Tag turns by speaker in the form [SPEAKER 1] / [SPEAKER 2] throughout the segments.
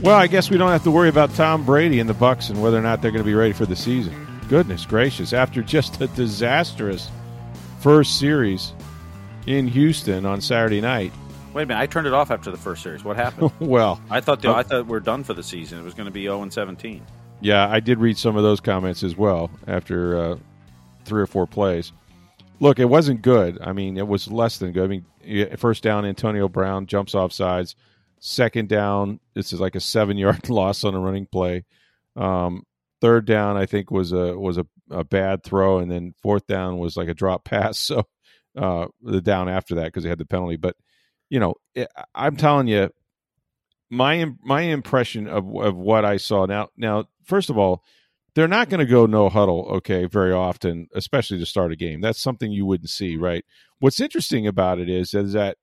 [SPEAKER 1] Well, I guess we don't have to worry about Tom Brady and the Bucs and whether or not they're going to be ready for the season. Goodness gracious! After just a disastrous first series in Houston on Saturday night,
[SPEAKER 2] Wait a minute, I turned it off after the first series. What happened?
[SPEAKER 1] well,
[SPEAKER 2] I thought the, I thought we're done for the season. It was going to be 0 and 17.
[SPEAKER 1] Yeah, I did read some of those comments as well after uh, three or four plays. Look, it wasn't good. I mean, it was less than good. I mean, first down, Antonio Brown jumps off sides. Second down, this is like a seven yard loss on a running play. Um, third down, I think was a was a, a bad throw, and then fourth down was like a drop pass. So uh, the down after that because they had the penalty. But you know, I'm telling you, my my impression of of what I saw now now first of all, they're not going to go no huddle okay very often, especially to start a game. That's something you wouldn't see, right? What's interesting about it is is that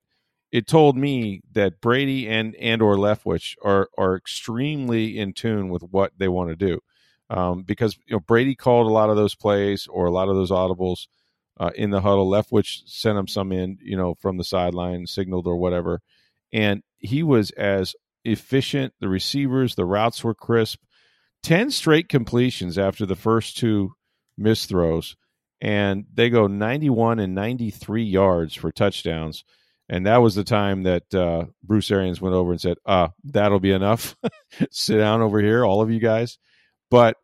[SPEAKER 1] it told me that Brady and and or Leftwich are are extremely in tune with what they want to do. Um, because you know Brady called a lot of those plays or a lot of those audibles uh, in the huddle. Leftwich sent him some in, you know, from the sideline, signaled or whatever, and he was as efficient. The receivers, the routes were crisp. 10 straight completions after the first two missed throws, and they go 91 and 93 yards for touchdowns. And that was the time that uh, Bruce Arians went over and said, uh, that'll be enough. Sit down over here, all of you guys. But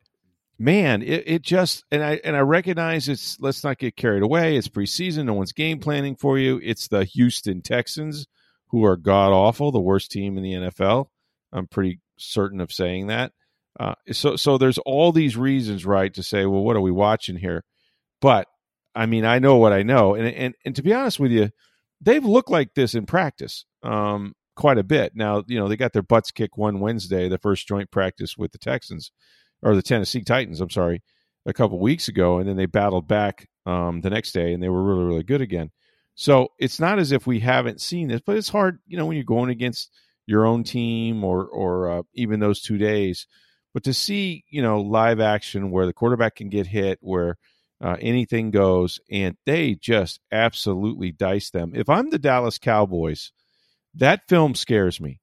[SPEAKER 1] man, it, it just and I and I recognize it's let's not get carried away. It's preseason, no one's game planning for you. It's the Houston Texans who are god awful, the worst team in the NFL. I'm pretty certain of saying that. Uh, so so there's all these reasons, right, to say, well, what are we watching here? But I mean, I know what I know, and and and to be honest with you, they've looked like this in practice um, quite a bit. Now, you know, they got their butts kicked one Wednesday, the first joint practice with the Texans or the Tennessee Titans. I'm sorry, a couple weeks ago, and then they battled back um, the next day, and they were really really good again. So it's not as if we haven't seen this, but it's hard, you know, when you're going against your own team or or uh, even those two days but to see, you know, live action where the quarterback can get hit, where uh, anything goes, and they just absolutely dice them. If I'm the Dallas Cowboys, that film scares me.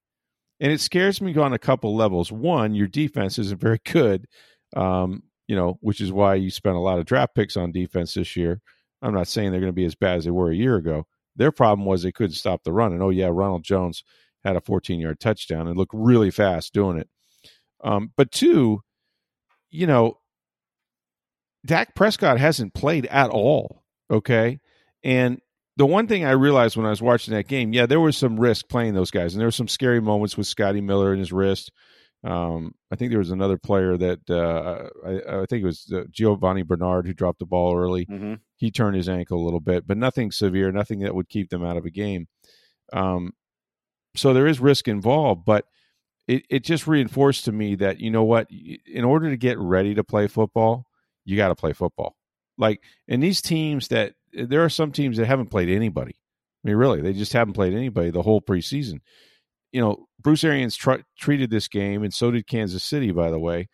[SPEAKER 1] And it scares me on a couple levels. One, your defense isn't very good, um, you know, which is why you spent a lot of draft picks on defense this year. I'm not saying they're going to be as bad as they were a year ago. Their problem was they couldn't stop the run. And oh, yeah, Ronald Jones had a 14 yard touchdown and looked really fast doing it. Um, but two, you know, Dak Prescott hasn't played at all. Okay. And the one thing I realized when I was watching that game, yeah, there was some risk playing those guys, and there were some scary moments with Scotty Miller and his wrist. Um, I think there was another player that uh, I, I, think it was uh, Giovani Bernard who dropped the ball early.
[SPEAKER 2] Mm-hmm.
[SPEAKER 1] He turned his ankle a little bit, but nothing severe, nothing that would keep them out of a game. Um, so there is risk involved, but it, it just reinforced to me that you know what in order to get ready to play football you got to play football like in these teams that eh, there are some teams that haven't played anybody i mean really they just haven't played anybody the whole preseason you know bruce arians tr- treated this game and so did kansas city by the way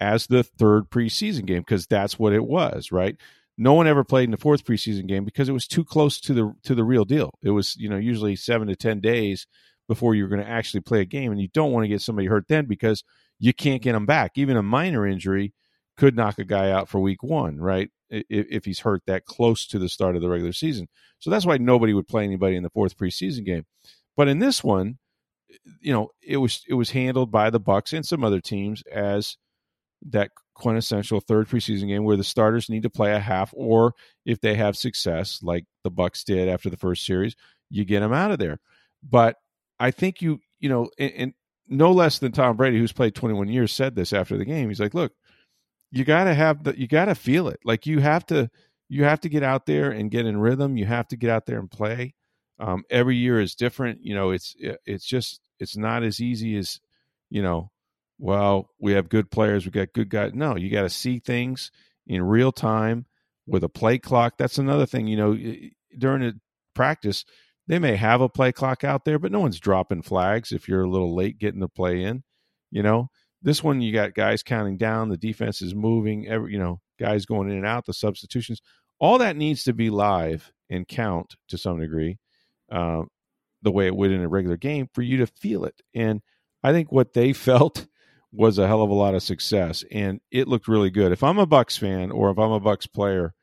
[SPEAKER 1] as the third preseason game because that's what it was right no one ever played in the fourth preseason game because it was too close to the to the real deal it was you know usually seven to ten days before you're going to actually play a game. And you don't want to get somebody hurt then because you can't get them back. Even a minor injury could knock a guy out for week one, right? If, if he's hurt that close to the start of the regular season. So that's why nobody would play anybody in the fourth preseason game. But in this one, you know, it was it was handled by the Bucs and some other teams as that quintessential third preseason game where the starters need to play a half, or if they have success, like the Bucs did after the first series, you get them out of there. But I think you, you know, and, and no less than Tom Brady, who's played 21 years, said this after the game. He's like, look, you got to have the, you got to feel it. Like you have to, you have to get out there and get in rhythm. You have to get out there and play. Um, every year is different. You know, it's it's just it's not as easy as you know. Well, we have good players, we got good guys. No, you got to see things in real time with a play clock. That's another thing. You know, during a practice, they may have a play clock out there, but no one's dropping flags if you're a little late getting the play in. You know, this one you got guys counting down, the defense is moving, every you know, guys going in and out, the substitutions. All that needs to be live and count to some degree, uh, the way it would in a regular game for you to feel it. And I think what they felt was a hell of a lot of success, and it looked really good. If I'm a Bucs fan or if I'm a Bucs player,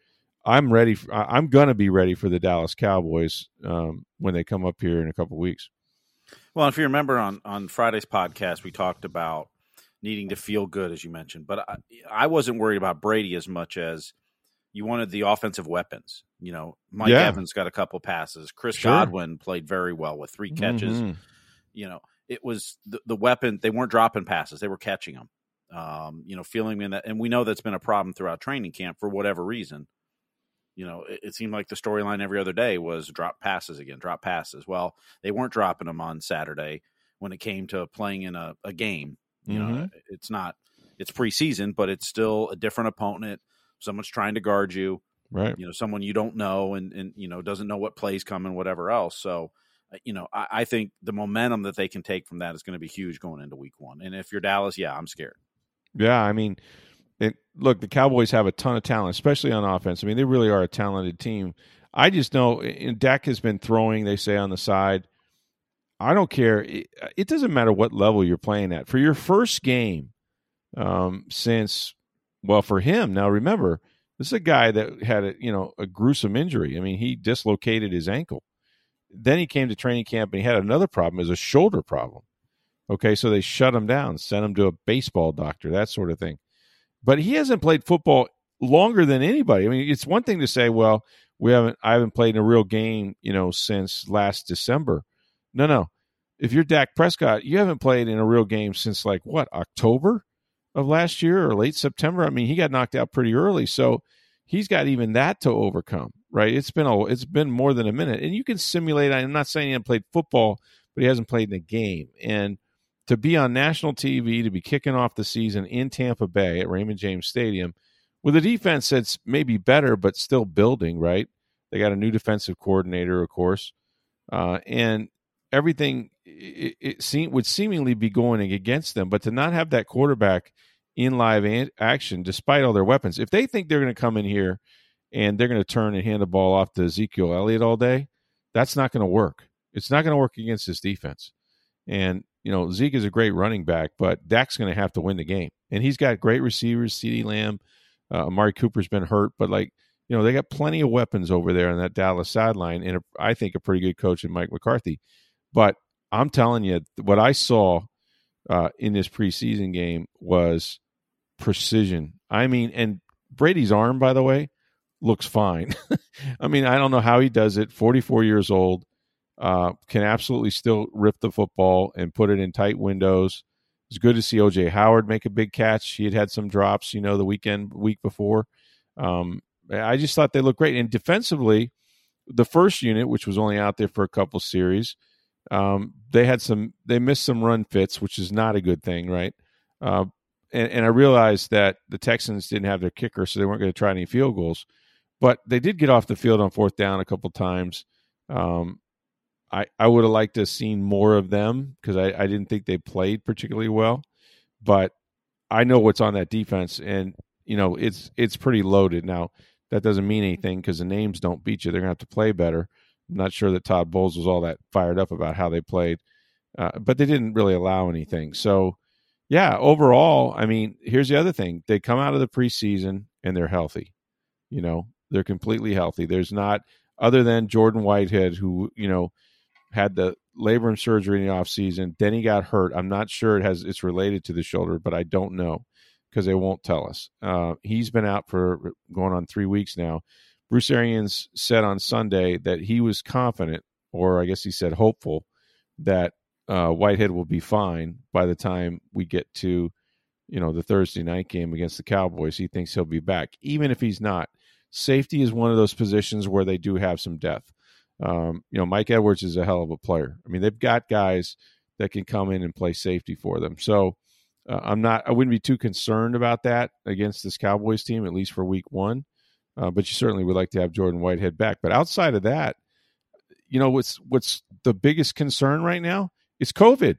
[SPEAKER 1] I'm ready. For, I'm going to be ready for the Dallas Cowboys um, when they come up here in a couple weeks.
[SPEAKER 2] Well, if you remember on on Friday's podcast, we talked about needing to feel good, as you mentioned. But I, I wasn't worried about Brady as much as you wanted the offensive weapons. You know, Mike yeah. Evans got a couple passes. Chris sure. Godwin played very well with three catches. Mm-hmm. You know, it was the, the, weapon. They weren't dropping passes; they were catching them. Um, you know, feeling in that, and we know that's been a problem throughout training camp for whatever reason. You know, it, it seemed like the storyline every other day was drop passes again, drop passes. Well, they weren't dropping them on Saturday when it came to playing in a, a game. You mm-hmm. know, it's not it's preseason, but it's still a different opponent. Someone's trying to guard you,
[SPEAKER 1] right?
[SPEAKER 2] You know, someone you don't know, and and you know doesn't know what plays coming, whatever else. So, uh, you know, I, I think the momentum that they can take from that is going to be huge going into Week One. And if you're Dallas, yeah, I'm scared.
[SPEAKER 1] Yeah, I mean, it, look, the Cowboys have a ton of talent, especially on offense. I mean, they really are a talented team. I just know and Dak has been throwing. They say on the side I don't care. It, it, doesn't matter what level you're playing at. For your first game, um, since well, for him now, remember this is a guy that had a you know a gruesome injury. I mean, he dislocated his ankle. Then he came to training camp and he had another problem, is a shoulder problem. Okay, so they shut him down, sent him to a baseball doctor, that sort of thing. But he hasn't played football longer than anybody. I mean, it's one thing to say, well, we haven't I haven't played in a real game, you know, since last December no, no. If you're Dak Prescott, you haven't played in a real game since like what October of last year or late September. I mean, he got knocked out pretty early, so he's got even that to overcome. Right? It's been a it's been more than a minute, and you can simulate. I'm not saying he hasn't played football, but he hasn't played in a game, and to be on national TV, to be kicking off the season in Tampa Bay at Raymond James Stadium with a defense that's maybe better but still building. Right? They got a new defensive coordinator, of course, uh, and everything it, it seem, would seemingly be going against them. But to not have that quarterback in live an- action, despite all their weapons, if they think they're going to come in here and they're going to turn and hand the ball off to Ezekiel Elliott all day, that's not going to work. It's not going to work against this defense. And you know Zeke is a great running back, but Dak's going to have to win the game. And he's got great receivers. CeeDee Lamb, uh, Amari Cooper's been hurt, but like you know they got plenty of weapons over there on that Dallas sideline, and a, I think a pretty good coach in Mike McCarthy. But I'm telling you, what I saw uh, in this preseason game was precision. I mean, and Brady's arm, by the way, looks fine. I mean, I don't know how he does it. 44 years old, uh, can absolutely still rip the football and put it in tight windows. It's good to see OJ Howard make a big catch. He had had some drops, you know, the weekend week before. Um, I just thought they looked great. And defensively, the first unit, which was only out there for a couple series, um, they had some, they missed some run fits, which is not a good thing, right? Uh, and, and I realized that the Texans didn't have their kicker, so they weren't going to try any field goals. But they did get off the field on fourth down a couple times. Um, I, I would have liked to have seen more of them because I, I didn't think they played particularly well. But I know what's on that defense, and you know it's it's pretty loaded. Now that doesn't mean anything because the names don't beat you. They're gonna have to play better. I'm not sure that Todd Bowles was all that fired up about how they played, uh, but they didn't really allow anything. So, yeah, overall, I mean, here's the other thing: they come out of the preseason and they're healthy. You know, they're completely healthy. There's not other than Jordan Whitehead, who you know had the labrum surgery in the off season. Then he got hurt. I'm not sure it has it's related to the shoulder, but I don't know because they won't tell us. Uh, he's been out for going on three weeks now. Bruce Arians said on Sunday that he was confident, or I guess he said hopeful, that uh, Whitehead will be fine by the time we get to, you know, the Thursday night game against the Cowboys. He thinks he'll be back, even if he's not. Safety is one of those positions where they do have some depth. Um, you know, Mike Edwards is a hell of a player. I mean, they've got guys that can come in and play safety for them. So uh, I'm not, I wouldn't be too concerned about that against this Cowboys team, at least for week one. Uh, but you certainly would like to have Jordan Whitehead back. But outside of that, you know, what's what's the biggest concern right now is COVID.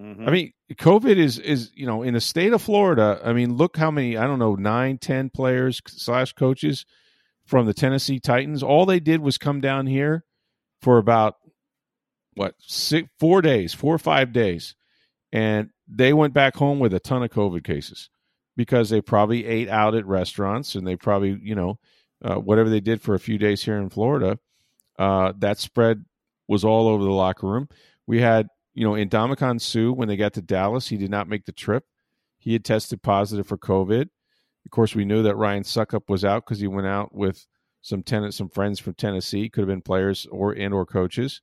[SPEAKER 1] Mm-hmm. I mean, COVID is is you know in the state of Florida. I mean, look how many I don't know nine, ten players slash coaches from the Tennessee Titans. All they did was come down here for about what six, four days, four or five days, and they went back home with a ton of COVID cases because they probably ate out at restaurants and they probably you know uh, whatever they did for a few days here in Florida. Uh, that spread was all over the locker room. We had you know, in Ndamukong Suh, when they got to Dallas, he did not make the trip. He had tested positive for COVID. Of course, we knew that Ryan Succop was out because he went out with some tenants, some friends from Tennessee, could have been players or and or coaches,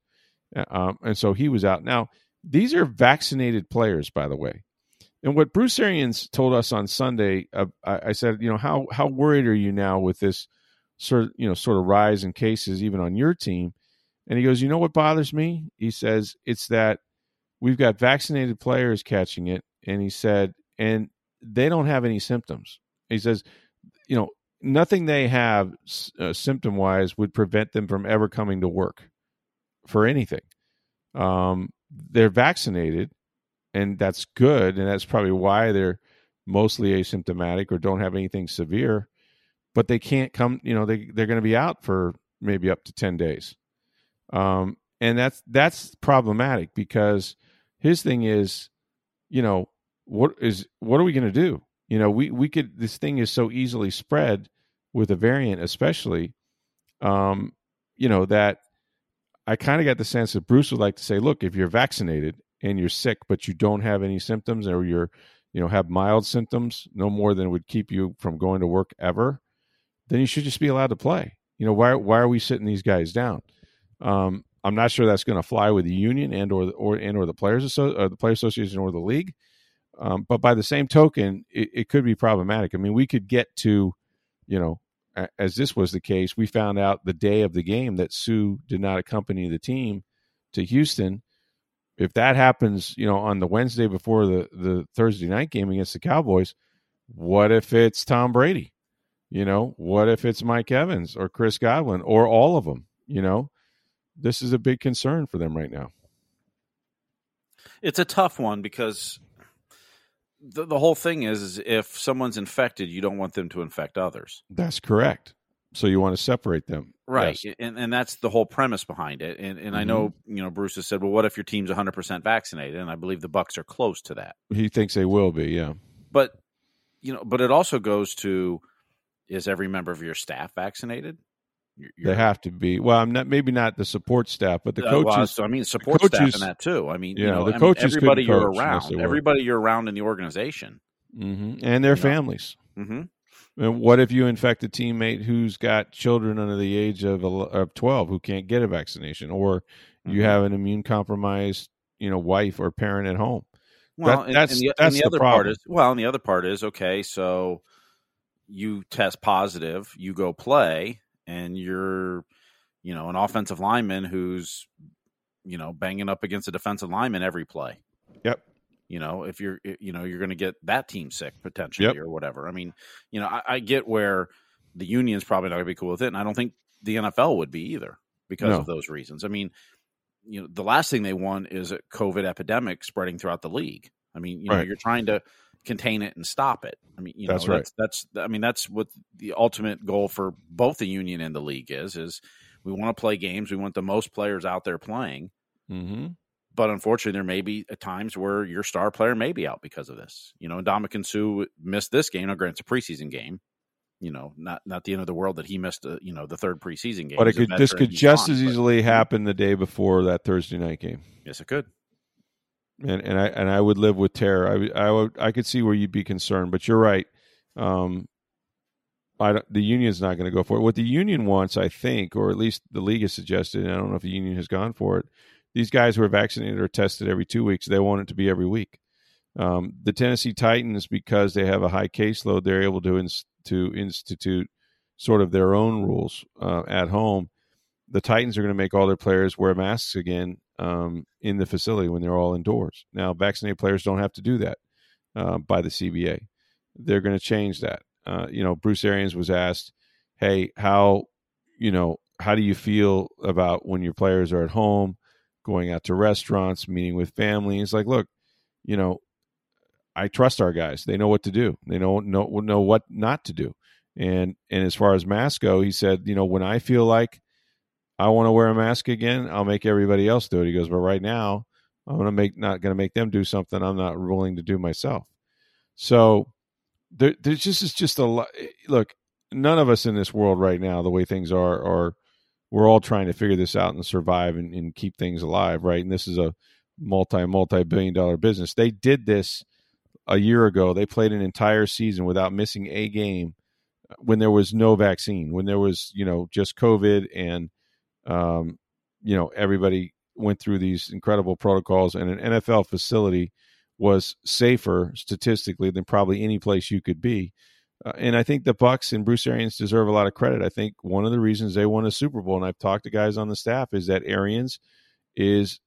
[SPEAKER 1] uh, um, and so he was out. Now, these are vaccinated players, by the way. And what Bruce Arians told us on Sunday, uh, I, I, said, you know, how how worried are you now with this sort of you know sort of rise in cases even on your team? And he goes, you know what bothers me? He says it's that we've got vaccinated players catching it, and he said, and they don't have any symptoms. He says, you know, nothing they have uh, symptom wise would prevent them from ever coming to work for anything. Um, they're vaccinated, and that's good, and that's probably why they're mostly asymptomatic or don't have anything severe. But they can't come. You know, they they're going to be out for maybe up to ten days, um, and that's that's problematic because his thing is, you know, what is what are we going to do? You know, we we could this thing is so easily spread with a variant, especially, um, you know that I kind of got the sense that Bruce would like to say, look, if you're vaccinated and you're sick but you don't have any symptoms or you're you know have mild symptoms, no more than would keep you from going to work ever, then you should just be allowed to play. You know, why why are we sitting these guys down? Um, I'm not sure that's going to fly with the union and or or and or the players or uh, the player association or the league. Um, but by the same token, it, it, could be problematic. I mean, we could get to, you know, as this was the case, we found out the day of the game that Suh did not accompany the team to Houston. If that happens, you know, on the Wednesday before the the Thursday night game against the Cowboys, what if it's Tom Brady? You know, what if it's Mike Evans or Chris Godwin or all of them? You know, this is a big concern for them right now.
[SPEAKER 2] It's a tough one because the, the whole thing is, is if someone's infected, you don't want them to infect others.
[SPEAKER 1] That's correct. So you want to separate them,
[SPEAKER 2] right? Yes. And and that's the whole premise behind it. And and mm-hmm. I know you know Bruce has said, well, what if your team's 100 percent vaccinated? And I believe the Bucs are close to that.
[SPEAKER 1] He thinks they will be, yeah.
[SPEAKER 2] But you know, but it also goes to is every member of your staff vaccinated?
[SPEAKER 1] You're, they have to be. Well, I'm not maybe not the support staff, but the coaches. Uh, well,
[SPEAKER 2] so I mean, support coaches, staff in that too. I mean,
[SPEAKER 1] yeah,
[SPEAKER 2] you know,
[SPEAKER 1] the coaches,
[SPEAKER 2] mean, everybody you're around, everybody you're around in the organization,
[SPEAKER 1] mm-hmm. and their families. Mm-hmm. And what if you infect a teammate who's got children under the age of of 12 who can't get a vaccination, or you mm-hmm. have an immune compromised, you know, wife or parent at home?
[SPEAKER 2] Well, that, that's and the, that's and the, the other problem. part is well, and the other part is okay. So you test positive, you go play, and you're you know, an offensive lineman who's, you know, banging up against a defensive lineman every play.
[SPEAKER 1] Yep.
[SPEAKER 2] You know, if you're, you know, you're going to get that team sick potentially
[SPEAKER 1] yep.
[SPEAKER 2] or whatever. I mean, you know, I, I get where the union's probably not going to be cool with it, and I don't think the NFL would be either because no. of those reasons. I mean, you know, the last thing they want is a COVID epidemic spreading throughout the league. I mean, you know, right. you're trying to contain it and stop it. I mean, you know,
[SPEAKER 1] that's right.
[SPEAKER 2] That's, that's I mean, that's what the ultimate goal for both the union and the league is. Is we want to play games. We want the most players out there playing.
[SPEAKER 1] Mm-hmm.
[SPEAKER 2] But unfortunately, there may be times where your star player may be out because of this. You know, Ndamukong Suh missed this game. Now, granted, it's a preseason game. You know, not not the end of the world that he missed. A, you know, the third preseason game.
[SPEAKER 1] But it could this could just as easily but, happen the day before that Thursday night game.
[SPEAKER 2] Yes, it could.
[SPEAKER 1] And and I and I would live with terror. I I would I could see where you'd be concerned, but you're right. Um, I the union's not going to go for it. What the union wants, I think, or at least the league has suggested, and I don't know if the union has gone for it. These guys who are vaccinated are tested every two weeks. They want it to be every week. Um, the Tennessee Titans, because they have a high caseload, they're able to ins- to institute sort of their own rules uh, at home. the Titans are going to make all their players wear masks again um, in the facility when they're all indoors. Now, vaccinated players don't have to do that uh, by the CBA. They're going to change that. Uh, you know, Bruce Arians was asked, "Hey, how you know how do you feel about when your players are at home, going out to restaurants, meeting with family?" He's like, "Look, you know, I trust our guys. They know what to do. They know know know what not to do." And and as far as masks go, he said, "You know, when I feel like I want to wear a mask again, I'll make everybody else do it." He goes, "But right now, I'm gonna make not gonna make them do something I'm not willing to do myself." So there, there's just is just a lot. Eh, look, none of us in this world right now, the way things are, are we're all trying to figure this out and survive and, and keep things alive, right? And this is a multi multi billion dollar business. They did this a year ago. They played an entire season without missing a game when there was no vaccine, when there was you know just COVID and um, you know everybody went through these incredible protocols and an NFL facility was safer statistically than probably any place you could be. Uh, and I think the Bucs and Bruce Arians deserve a lot of credit. I think one of the reasons they won a Super Bowl, and I've talked to guys on the staff, is that Arians is,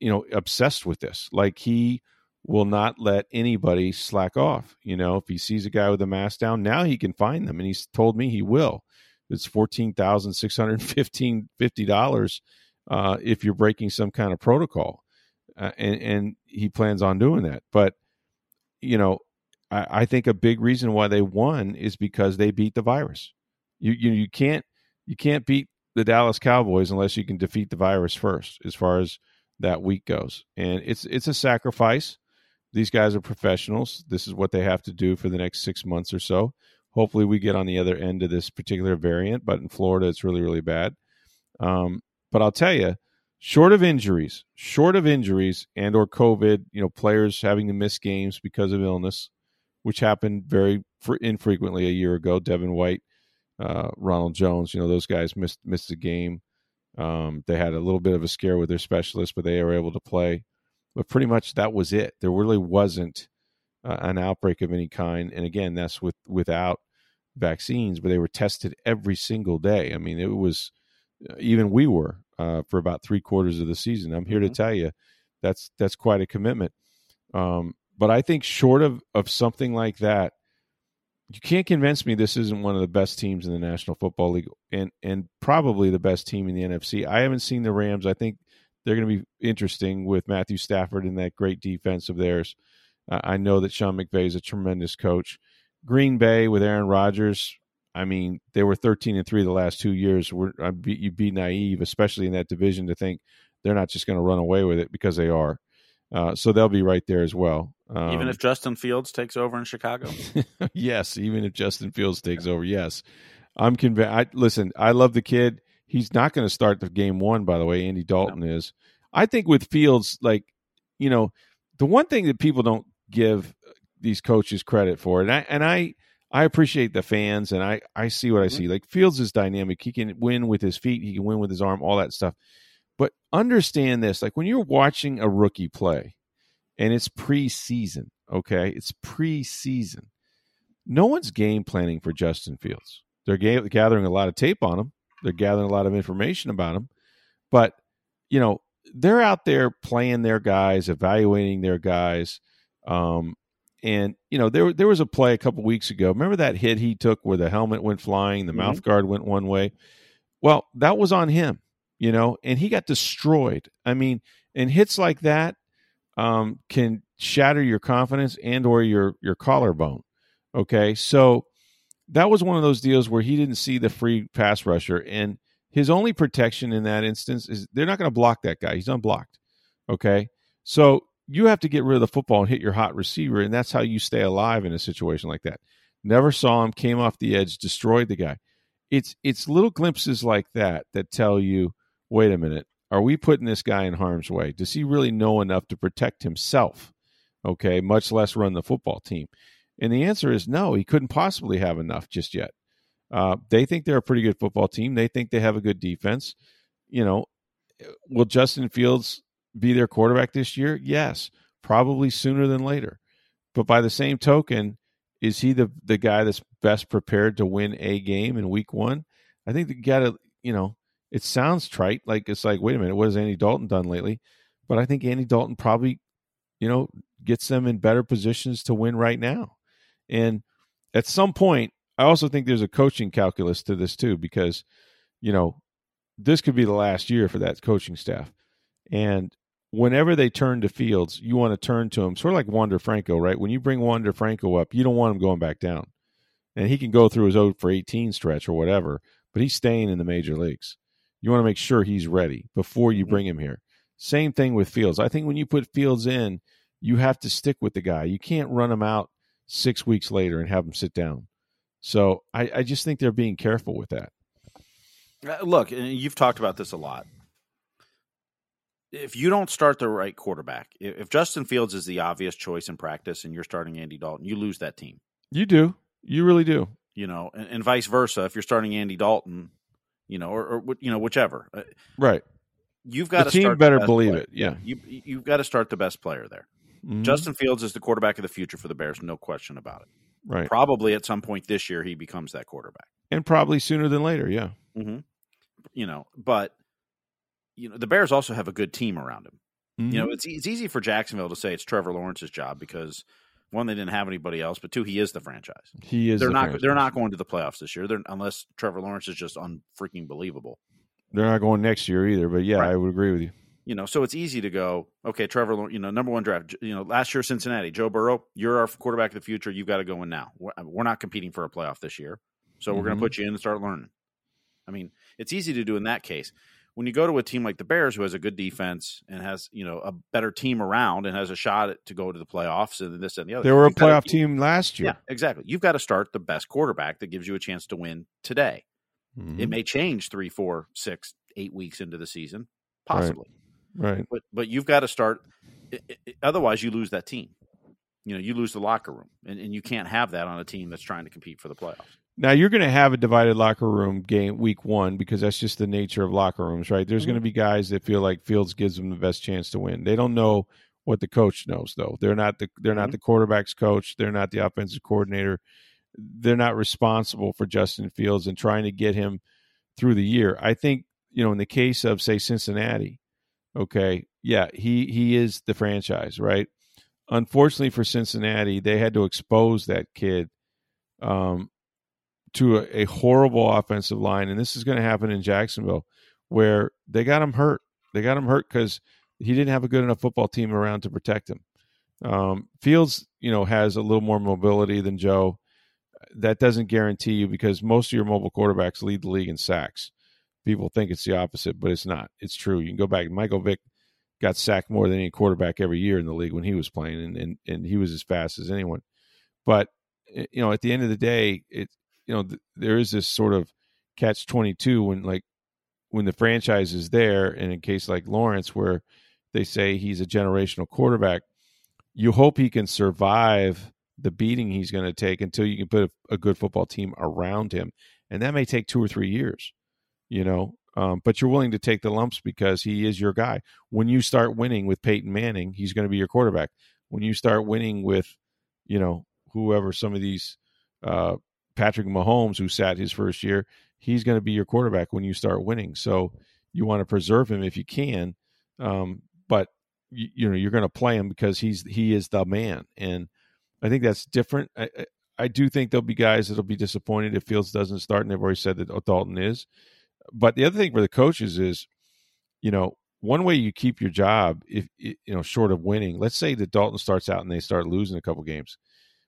[SPEAKER 1] you know, obsessed with this. Like he will not let anybody slack off. You know, if he sees a guy with a mask down, now he can find them, and he's told me he will. It's fourteen thousand six hundred fifteen fifty dollars uh, if you're breaking some kind of protocol uh, and, and he plans on doing that. But you know, I, I, think a big reason why they won is because they beat the virus. You you you can't you can't beat the Dallas Cowboys unless you can defeat the virus first, as far as that week goes. And it's it's a sacrifice. These guys are professionals. This is what they have to do for the next six months or so. Hopefully, we get on the other end of this particular variant. But in Florida, it's really really bad. Um, but I'll tell you, short of injuries, short of injuries and or COVID, you know, players having to miss games because of illness, which happened very infrequently a year ago. Devin White, uh, Ronald Jones, you know, those guys missed missed the game. Um, they had a little bit of a scare with their specialist, but they were able to play. But pretty much that was it. There really wasn't uh, an outbreak of any kind. And again, that's with without vaccines, but they were tested every single day. I mean, it was even we were uh, for about three quarters of the season. I'm here mm-hmm. to tell you that's that's quite a commitment. Um, but I think short of of something like that, you can't convince me this isn't one of the best teams in the National Football League, and and probably the best team in the NFC. I haven't seen the Rams. I think they're going to be interesting with Matthew Stafford and that great defense of theirs. Uh, I know that Sean McVay is a tremendous coach. Green Bay with Aaron Rodgers, I mean, they were 13 and three the last two years. We're, be, you'd be naive, especially in that division, to think they're not just going to run away with it because they are. Uh, so they'll be right there as well.
[SPEAKER 2] Um, even if Justin Fields takes over in Chicago.
[SPEAKER 1] yes, even if Justin Fields takes over. Yes, I'm convinced. I listen. I love the kid. He's not going to start the game one. By the way, Andy Dalton no. is. I think with Fields, like you know, the one thing that people don't give these coaches credit for, and I and I I appreciate the fans and I, I see what I mm-hmm. see. Like Fields is dynamic. He can win with his feet, he can win with his arm, all that stuff. But understand this like when you're watching a rookie play and it's preseason, okay? It's preseason. No one's game planning for Justin Fields. They're ga- gathering a lot of tape on him, they're gathering a lot of information about him. But, you know, they're out there playing their guys, evaluating their guys. Um, and you know there there was a play a couple weeks ago. Remember that hit he took where the helmet went flying, the mm-hmm. mouth guard went one way. Well, that was on him, you know, and he got destroyed. I mean, and hits like that um, can shatter your confidence and or your your collarbone. Okay, so that was one of those deals where he didn't see the free pass rusher, and his only protection in that instance is they're not going to block that guy. He's unblocked. Okay, so you have to get rid of the football and hit your hot receiver, and that's how you stay alive in a situation like that. Never saw him, came off the edge, destroyed the guy. It's it's little glimpses like that that tell you, wait a minute, are we putting this guy in harm's way? Does he really know enough to protect himself? Okay, much less run the football team. And the answer is no, he couldn't possibly have enough just yet. Uh, they think they're a pretty good football team. They think they have a good defense. You know, will Justin Fields be their quarterback this year? Yes, probably sooner than later. But by the same token, is he the the guy that's best prepared to win a game in week one? I think the got to, you know, It sounds trite, like it's like, wait a minute, what has Andy Dalton done lately? But I think Andy Dalton probably, you know, gets them in better positions to win right now. And at some point, I also think there's a coaching calculus to this too, because, you know, this could be the last year for that coaching staff. And whenever they turn to Fields, you want to turn to him, sort of like Wander Franco, right? When you bring Wander Franco up, you don't want him going back down. And he can go through his 0 for 18 stretch or whatever, but he's staying in the major leagues. You want to make sure he's ready before you mm-hmm. bring him here. Same thing with Fields. I think when you put Fields in, you have to stick with the guy. You can't run him out six weeks later and have him sit down. So I, I just think they're being careful with that.
[SPEAKER 2] Uh, look, you've talked about this a lot. If you don't start the right quarterback, if Justin Fields is the obvious choice in practice and you're starting Andy Dalton, you lose that team.
[SPEAKER 1] You do. You really do.
[SPEAKER 2] You know, and, and vice versa. If you're starting Andy Dalton, you know, or, or you know, whichever. Uh,
[SPEAKER 1] right.
[SPEAKER 2] You've got
[SPEAKER 1] the
[SPEAKER 2] to
[SPEAKER 1] team better believe player. it. Yeah.
[SPEAKER 2] You you've got to start the best player there. Mm-hmm. Justin Fields is the quarterback of the future for the Bears, no question about it.
[SPEAKER 1] Right.
[SPEAKER 2] Probably at some point this year he becomes that quarterback,
[SPEAKER 1] and probably sooner than later. Yeah.
[SPEAKER 2] Mm-hmm. You know, but you know the Bears also have a good team around him. Mm-hmm. You know, it's it's easy for Jacksonville to say it's Trevor Lawrence's job because one they didn't have anybody else, but two he is the franchise.
[SPEAKER 1] He is.
[SPEAKER 2] They're
[SPEAKER 1] the
[SPEAKER 2] not.
[SPEAKER 1] Franchise.
[SPEAKER 2] They're not going to the playoffs this year. They're, unless Trevor Lawrence is just unfreaking believable.
[SPEAKER 1] They're not going next year either. But yeah, right. I would agree with you.
[SPEAKER 2] You know, so it's easy to go, okay, Trevor, you know, number one draft, you know, last year Cincinnati, Joe Burrow, you're our quarterback of the future. You've got to go in now. We're not competing for a playoff this year. So mm-hmm. we're going to put you in and start learning. I mean, it's easy to do in that case. When you go to a team like the Bears, who has a good defense and has you know a better team around and has a shot to go to the playoffs and this and the other,
[SPEAKER 1] they were a playoff to, team last year.
[SPEAKER 2] Yeah, exactly. You've got to start the best quarterback that gives you a chance to win today. Mm-hmm. It may change three, four, six, eight weeks into the season, possibly.
[SPEAKER 1] Right. Right.
[SPEAKER 2] But but you've got to start. It, it, otherwise, you lose that team. You know, you lose the locker room, and, and you can't have that on a team that's trying to compete for the playoffs.
[SPEAKER 1] Now you're going to have a divided locker room game week one because that's just the nature of locker rooms, right? There's mm-hmm. going to be guys that feel like Fields gives them the best chance to win. They don't know what the coach knows, though. They're not the they're mm-hmm. not the quarterbacks coach. They're not the offensive coordinator. They're not responsible for Justin Fields and trying to get him through the year. I think you know in the case of say Cincinnati, Okay. Yeah, he he is the franchise, right? Unfortunately for Cincinnati, they had to expose that kid um, to a, a horrible offensive line, and this is going to happen in Jacksonville, where they got him hurt. They got him hurt because he didn't have a good enough football team around to protect him. Um, Fields, you know, has a little more mobility than Joe. That doesn't guarantee you because most of your mobile quarterbacks lead the league in sacks people think it's the opposite, but it's not. It's true. You can go back. Michael Vick got sacked more than any quarterback every year in the league when he was playing, and and, and he was as fast as anyone. But eh, you know, at the end of the day, it you know th- there is this sort of catch twenty two when like when the franchise is there, and in a case like Lawrence, where they say he's a generational quarterback, you hope he can survive the beating he's going to take until you can put a, a good football team around him, and that may take two or three years you know. Um, but you're willing to take the lumps because he is your guy. When you start winning with Peyton Manning, he's going to be your quarterback. When you start winning with, you know, whoever some of these uh, Patrick Mahomes who sat his first year, he's going to be your quarterback when you start winning. So you want to preserve him if you can, um, but you, you know you're going to play him because he's he is the man, and I think that's different. I, I do think there'll be guys that'll be disappointed if Fields doesn't start, and they've already said that Dalton is but the other thing for the coaches is, you know, one way you keep your job, if you know, short of winning, let's say that Dalton starts out and they start losing a couple games.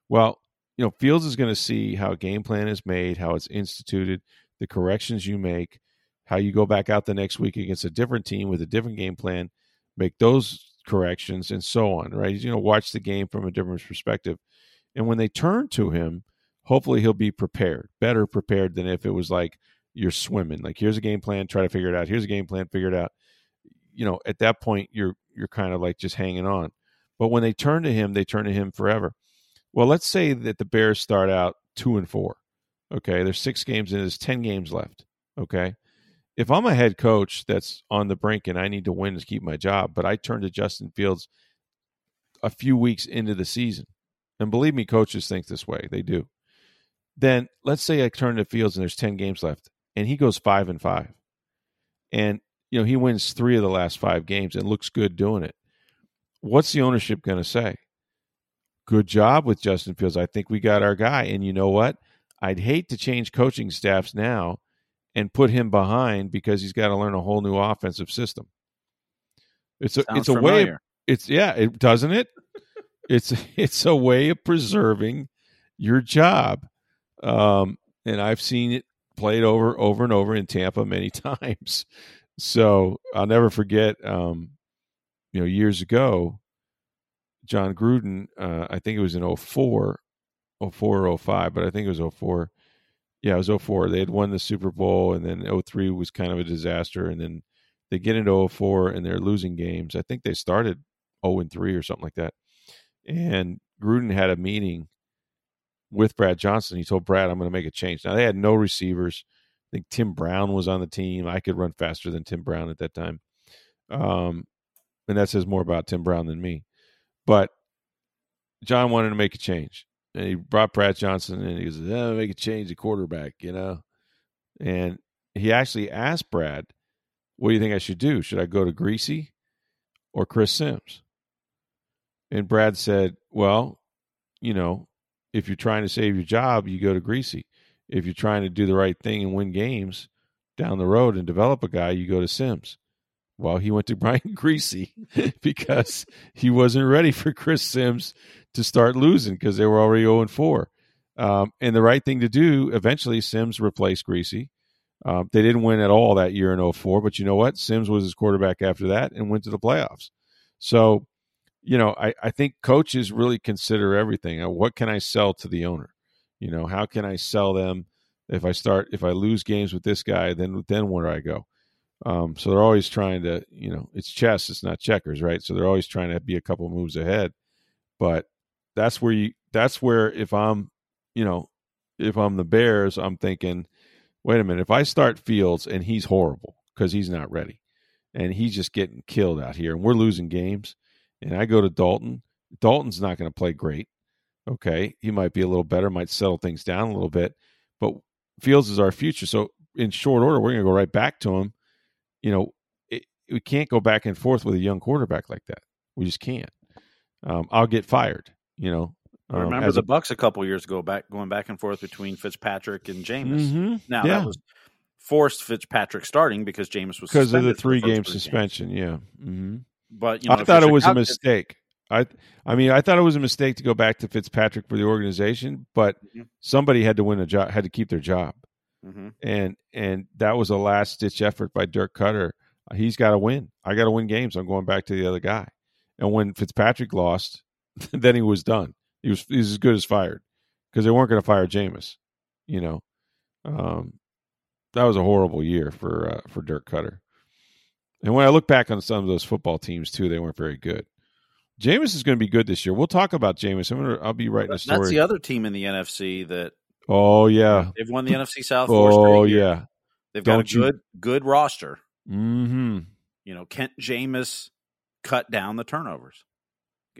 [SPEAKER 1] Well, you know, Fields is going to see how a game plan is made, how it's instituted, the corrections you make, how you go back out the next week against a different team with a different game plan, make those corrections, and so on. Right? You know, watch the game from a different perspective. And when they turn to him, hopefully he'll be prepared, better prepared than if it was like, you're swimming. Like here's a game plan, try to figure it out. Here's a game plan, figure it out. You know, at that point you're you're kind of like just hanging on. But when they turn to him, they turn to him forever. Well, let's say that the Bears start out two and four. Okay, there's six games and there's ten games left. Okay. If I'm a head coach that's on the brink and I need to win to keep my job, but I turn to Justin Fields a few weeks into the season, and believe me, coaches think this way. They do. Then let's say I turn to Fields and there's 10 games left and he goes five and five. and you know he wins three of the last five games and looks good doing it. What's the ownership going to say? Good job with Justin Fields. I think we got our guy. And you know what? I'd hate to change coaching staffs now and put him behind because he's got to learn a whole new offensive system. It's a
[SPEAKER 2] Sounds
[SPEAKER 1] it's a
[SPEAKER 2] familiar.
[SPEAKER 1] way. It's yeah. It doesn't it. it's it's a way of preserving your job, um, and I've seen it played over over and over in Tampa many times. So I'll never forget. Um, you know, years ago, Jon Gruden. Uh, I think it was in 04, 04 or 05, but I think it was 04. Yeah, it was 04. They had won the Super Bowl, and then 03 was kind of a disaster, and then they get into 04 and they're losing games. I think they started 0 and 3 or something like that. And Gruden had a meeting with Brad Johnson. He told Brad, I'm going to make a change. Now, they had no receivers. I think Tim Brown was on the team. I could run faster than Tim Brown at that time. Um, and that says more about Tim Brown than me. But John wanted to make a change. And he brought Brad Johnson and he goes, oh, make a change the quarterback, you know? And he actually asked Brad, what do you think I should do? Should I go to Griese or Chris Sims? And Brad said, well, you know, if you're trying to save your job, you go to Griese. If you're trying to do the right thing and win games down the road and develop a guy, you go to Sims. Well, he went to Brian Griese because he wasn't ready for Chris Sims to start losing because they were already 0 and 4. Um, and the right thing to do, eventually, Sims replaced Griese. Um, they didn't win at all that year in 04, but you know what? Sims was his quarterback after that and went to the playoffs. So, you know, I, I think coaches really consider everything. Uh, What can I sell to the owner? You know, how can I sell them if I start if I lose games with this guy, then then where do I go? Um, so they're always trying to, you know, it's chess, it's not checkers, right? So they're always trying to be a couple moves ahead. But that's where you that's where if I'm, you know, if I'm the Bears, I'm thinking, wait a minute, if I start Fields and he's horrible because he's not ready and he's just getting killed out here and we're losing games and I go to Dalton, Dalton's not going to play great. Okay. He might be a little better, might settle things down a little bit, but Fields is our future. So in short order, we're going to go right back to him. You know, it, we can't go back and forth with a young quarterback like that. We just can't. Um, I'll get fired. You know,
[SPEAKER 2] I
[SPEAKER 1] um,
[SPEAKER 2] remember the
[SPEAKER 1] a-
[SPEAKER 2] Bucs a couple years ago, back going back and forth between Fitzpatrick and Jameis.
[SPEAKER 1] Mhm.
[SPEAKER 2] Now
[SPEAKER 1] yeah,
[SPEAKER 2] that was forced Fitzpatrick starting because Jameis was
[SPEAKER 1] because of the three
[SPEAKER 2] first
[SPEAKER 1] game
[SPEAKER 2] three games.
[SPEAKER 1] suspension. Yeah. hmm
[SPEAKER 2] But you know,
[SPEAKER 1] I thought it was a mistake. I, I mean, I thought it was a mistake to go back to Fitzpatrick for the organization, but
[SPEAKER 2] Mhm.
[SPEAKER 1] somebody had to win a job, had to keep their job,
[SPEAKER 2] Mhm.
[SPEAKER 1] and and that was a last ditch effort by Dirk Koetter. He's got to win. I got to win games. I'm going back to the other guy. And when Fitzpatrick lost, then he was done. He was he was as good as fired because they weren't going to fire Jameis. You know, um, that was a horrible year for uh, for Dirk Koetter. And when I look back on some of those football teams too, they weren't very good. Jameis is going to be good this year. We'll talk about Jameis. I'm gonna, I'll be writing a story.
[SPEAKER 2] That's the other team in the NFC that
[SPEAKER 1] oh yeah,
[SPEAKER 2] they've won the NFC South.
[SPEAKER 1] Oh yeah.
[SPEAKER 2] they've got a
[SPEAKER 1] Don't you-
[SPEAKER 2] good good roster.
[SPEAKER 1] Hmm.
[SPEAKER 2] You know, Kent Jameis cut down the turnovers.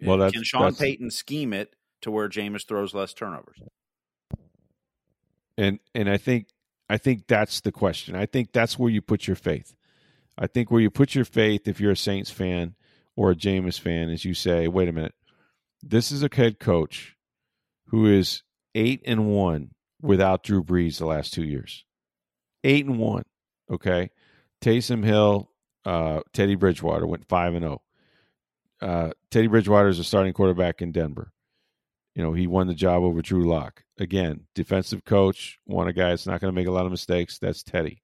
[SPEAKER 1] Well, that's-
[SPEAKER 2] can Sean
[SPEAKER 1] that's-
[SPEAKER 2] Payton scheme it to where Jameis throws less turnovers?
[SPEAKER 1] and and I think I think that's the question. I think that's where you put your faith. I think where you put your faith, if you're a Saints fan or a Jameis fan, is you say, "Wait a minute, this is a head coach who is eight and one without Drew Brees the last two years. Eight and one. Okay, Taysom Hill, uh, Teddy Bridgewater went five and zero. Uh, Teddy Bridgewater is a starting quarterback in Denver. You know, he won the job over Drew Lock. Again, defensive coach, want a guy that's not going to make a lot of mistakes. That's Teddy.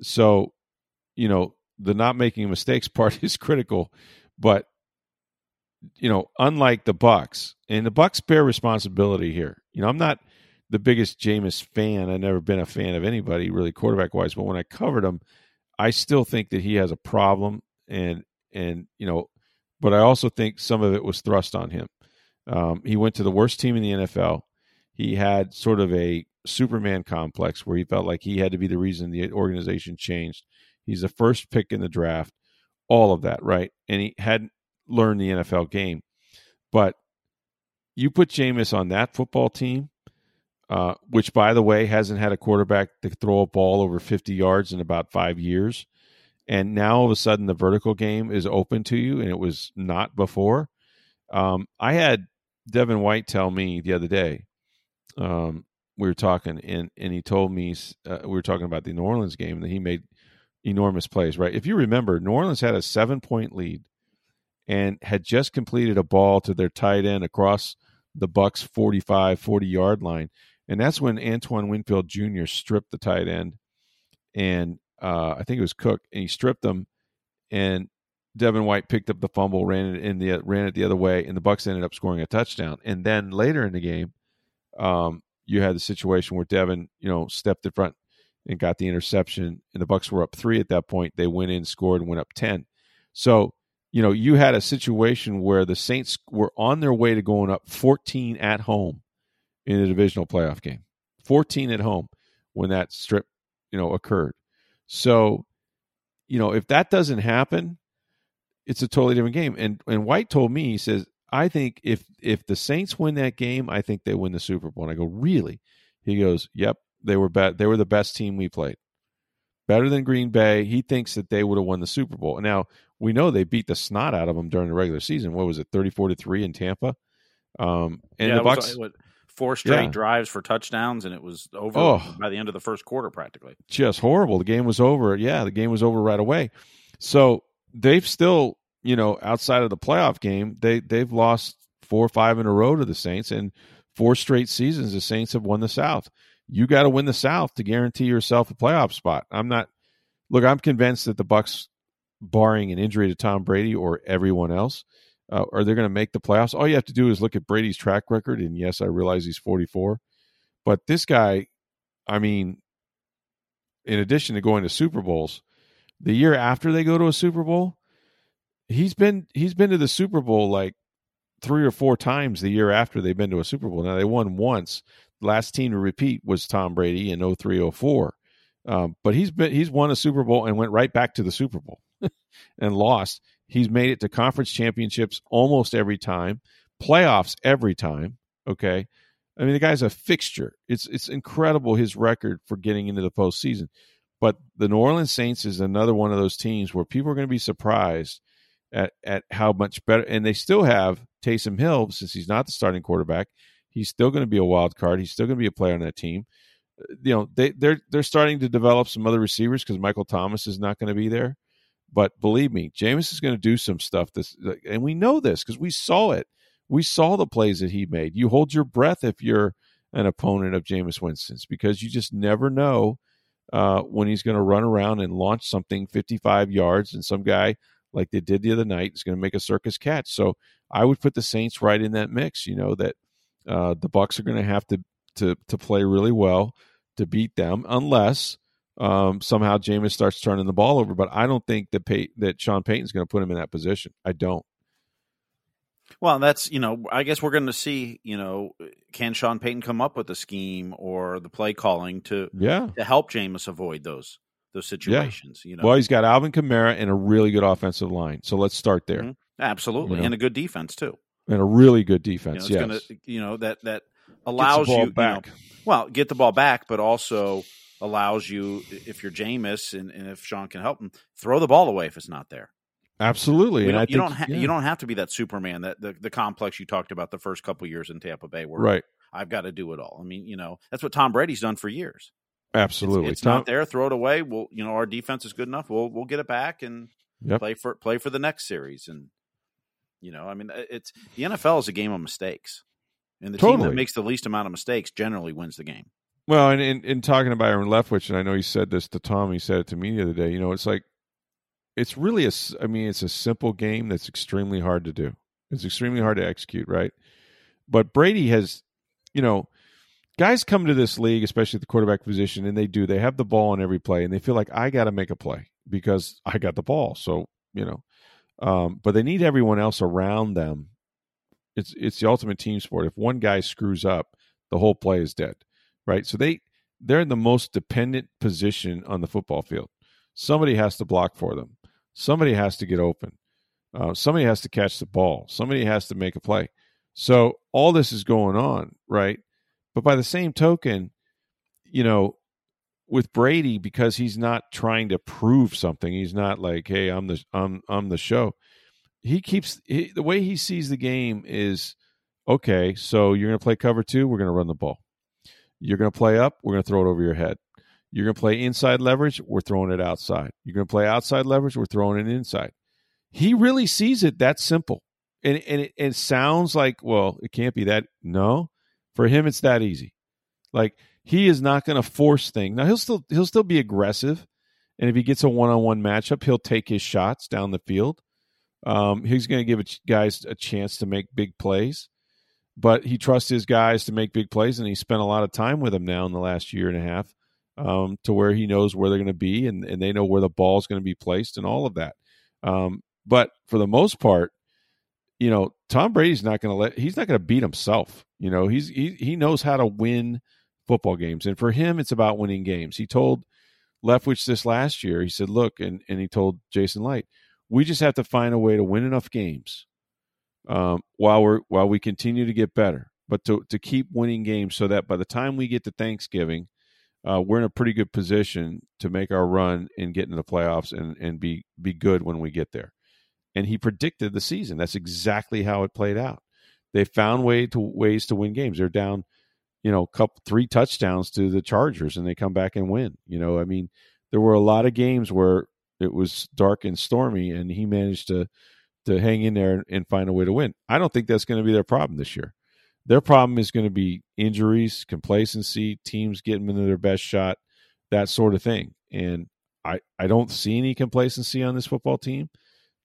[SPEAKER 1] So, you know, the not making mistakes part is critical, but you know, unlike the Bucs, and the Bucs bear responsibility here. You know, I'm not the biggest Jameis fan. I've never been a fan of anybody really quarterback wise, but when I covered him, I still think that he has a problem and and you know, but I also think some of it was thrust on him. Um, he went to the worst team in the NFL. He had sort of a Superman complex where he felt like he had to be the reason the organization changed. He's the first pick in the draft, all of that, right? And he hadn't learned the NFL game. But you put Jameis on that football team, uh, which, by the way, hasn't had a quarterback to throw a ball over 50 yards in about five years. and now all of a sudden the vertical game is open to you, and it was not before. Um, I had Devin White tell me the other day. Um, we were talking, and and he told me uh, we were talking about the New Orleans game and that he made enormous plays. Right, if you remember, New Orleans had a seven point lead and had just completed a ball to their tight end across the Bucs 45 40 yard line, and that's when Antoine Winfield Jr. stripped the tight end, and uh, I think it was Cook, and he stripped them, and Devin White picked up the fumble, ran it in the ran it the other way, and the Bucs ended up scoring a touchdown. And then later in the game, um, you had the situation where Devin, you know, stepped in front and got the interception, and the Bucs were up three at that point. They went in, scored, and went up ten. So, you know, you had a situation where the Saints were on their way to going up fourteen at home in a divisional playoff game, fourteen at home when that strip, you know, occurred. So, you know, if that doesn't happen, it's a totally different game. And and White told me, he says, I think if if the Saints win that game, I think they win the Super Bowl. And I go, really? He goes, Yep, they were be- they were the best team we played. Better than Green Bay. He thinks that they would have won the Super Bowl. Now we know they beat the snot out of them during the regular season. What was it, thirty four to three in Tampa? Um, and
[SPEAKER 2] yeah,
[SPEAKER 1] the Bucs.
[SPEAKER 2] Was, four straight
[SPEAKER 1] Yeah.
[SPEAKER 2] drives for touchdowns, and it was over
[SPEAKER 1] Oh.
[SPEAKER 2] by the end of the first quarter, practically.
[SPEAKER 1] just horrible. The game was over. Yeah, the game was over right away. So they've still, you know, outside of the playoff game, they they've lost four or five in a row to the Saints, and four straight seasons the Saints have won the South. You got to win the South to guarantee yourself a playoff spot. I'm not. Look, I'm convinced that the Bucs, barring an injury to Tom Brady or everyone else, uh, are they going to make the playoffs? All you have to do is look at Brady's track record, and yes, I realize he's 44, but this guy, I mean, in addition to going to Super Bowls, the year after they go to a Super Bowl, he's been he's been to the Super Bowl like three or four times the year after they've been to a Super Bowl. Now they won once. Last team to repeat was Tom Brady in 0304. Um, but he's been he's won a Super Bowl and went right back to the Super Bowl and lost. He's made it to conference championships almost every time, playoffs every time. Okay. I mean, the guy's a fixture. It's it's incredible his record for getting into the postseason. But the New Orleans Saints is another one of those teams where people are going to be surprised at at how much better. And they still have Taysom Hill since he's not the starting quarterback. He's still going to be a wild card. He's still going to be a player on that team. Uh, you know, they they're they're starting to develop some other receivers because Michael Thomas is not going to be there. But believe me, Jameis is going to do some stuff. This and we know this because we saw it. We saw the plays that he made. You hold your breath if you're an opponent of Jameis Winston's because you just never know uh, when he's going to run around and launch something 55 yards, and some guy like they did the other night is going to make a circus catch. So I would put the Saints right in that mix. You know that uh, the Bucs are going to have to to to play really well to beat them, unless um, somehow Jameis starts turning the ball over. But I don't think that Pay- that Sean Payton's going to put him in that position. I don't.
[SPEAKER 2] Well, that's you know, I guess we're going to see. You know, can Sean Payton come up with a scheme or the play calling to
[SPEAKER 1] Yeah.
[SPEAKER 2] to help Jameis avoid those those situations? You know,
[SPEAKER 1] Well, he's got Alvin Kamara and a really good offensive line. So let's start there.
[SPEAKER 2] Mhm. absolutely,
[SPEAKER 1] you know.
[SPEAKER 2] and a good defense too.
[SPEAKER 1] And a really good
[SPEAKER 2] You know,
[SPEAKER 1] defense. yes.
[SPEAKER 2] gonna, you know that that allows you you know,
[SPEAKER 1] back.
[SPEAKER 2] well, get the ball back, but also allows you if you're Jameis and, and if Sean can help him, throw the ball away if it's not there.
[SPEAKER 1] Absolutely. And I
[SPEAKER 2] you
[SPEAKER 1] think,
[SPEAKER 2] don't ha-
[SPEAKER 1] yeah.
[SPEAKER 2] you don't have to be that Superman that the, the complex you talked about the first couple years in Tampa Bay where
[SPEAKER 1] right.
[SPEAKER 2] I've got to do it all. I mean, you know, that's what Tom Brady's done for years.
[SPEAKER 1] Absolutely.
[SPEAKER 2] It's,
[SPEAKER 1] Tom-
[SPEAKER 2] not there, throw it away. We'll you know, our defense is good enough. We'll we'll get it back and
[SPEAKER 1] Yep.
[SPEAKER 2] play for play for the next series and you know, I mean it's the NFL is a game of mistakes. And the team that makes the least amount of mistakes generally wins the game.
[SPEAKER 1] Well, and in, in talking about Byron Leftwich, and I know he said this to Tom, he said it to me the other day. You know, it's like it's really a. I mean, it's a simple game that's extremely hard to do. It's extremely hard to execute, right? But Brady has, you know, guys come to this league, especially at the quarterback position, and they do. They have the ball on every play, and they feel like I got to make a play because I got the ball. So you know, um, but they need everyone else around them. It's it's the ultimate team sport. If one guy screws up, the whole play is dead, right? So they they're in the most dependent position on the football field. Somebody has to block for them. Somebody has to get open. Uh, somebody has to catch the ball. Somebody has to make a play. So all this is going on, right? But by the same token, you know, with Brady because he's not trying to prove something. He's not like, "Hey, I'm the I'm I'm the show." He keeps he, the way he sees the game is okay. So you're going to play cover two. We're going to run the ball. You're going to play up. We're going to throw it over your head. You're going to play inside leverage. We're throwing it outside. You're going to play outside leverage. We're throwing it inside. He really sees it that simple, and and it, it sounds like well, it can't be that. No, for him, it's that easy. Like he is not going to force things. Now he'll still he'll still be aggressive, and if he gets a one on one matchup, he'll take his shots down the field. Um, he's going to give guys a chance to make big plays, but he trusts his guys to make big plays, and he spent a lot of time with them now in the last year and a half, um, to where he knows where they're going to be, and, and they know where the ball is going to be placed, and all of that. Um, but for the most part, you know, Tom Brady's not going to let he's not going to beat himself. You know, he's he he knows how to win football games. And for him, it's about winning games. He told Leftwich this last year. He said, "Look," and and he told Jason Licht, "We just have to find a way to win enough games um, while we're while we continue to get better, but to to keep winning games so that by the time we get to Thanksgiving." Uh, we're in a pretty good position to make our run and get into the playoffs and, and be be good when we get there. And he predicted the season. That's exactly how it played out. They found way to ways to win games. They're down you know, couple three touchdowns to the Chargers and they come back and win. You know, I mean, there were a lot of games where it was dark and stormy and he managed to to hang in there and find a way to win. I don't think that's going to be their problem this year. Their problem is going to be injuries, complacency, teams getting into their best shot, that sort of thing. And I I don't see any complacency on this football team.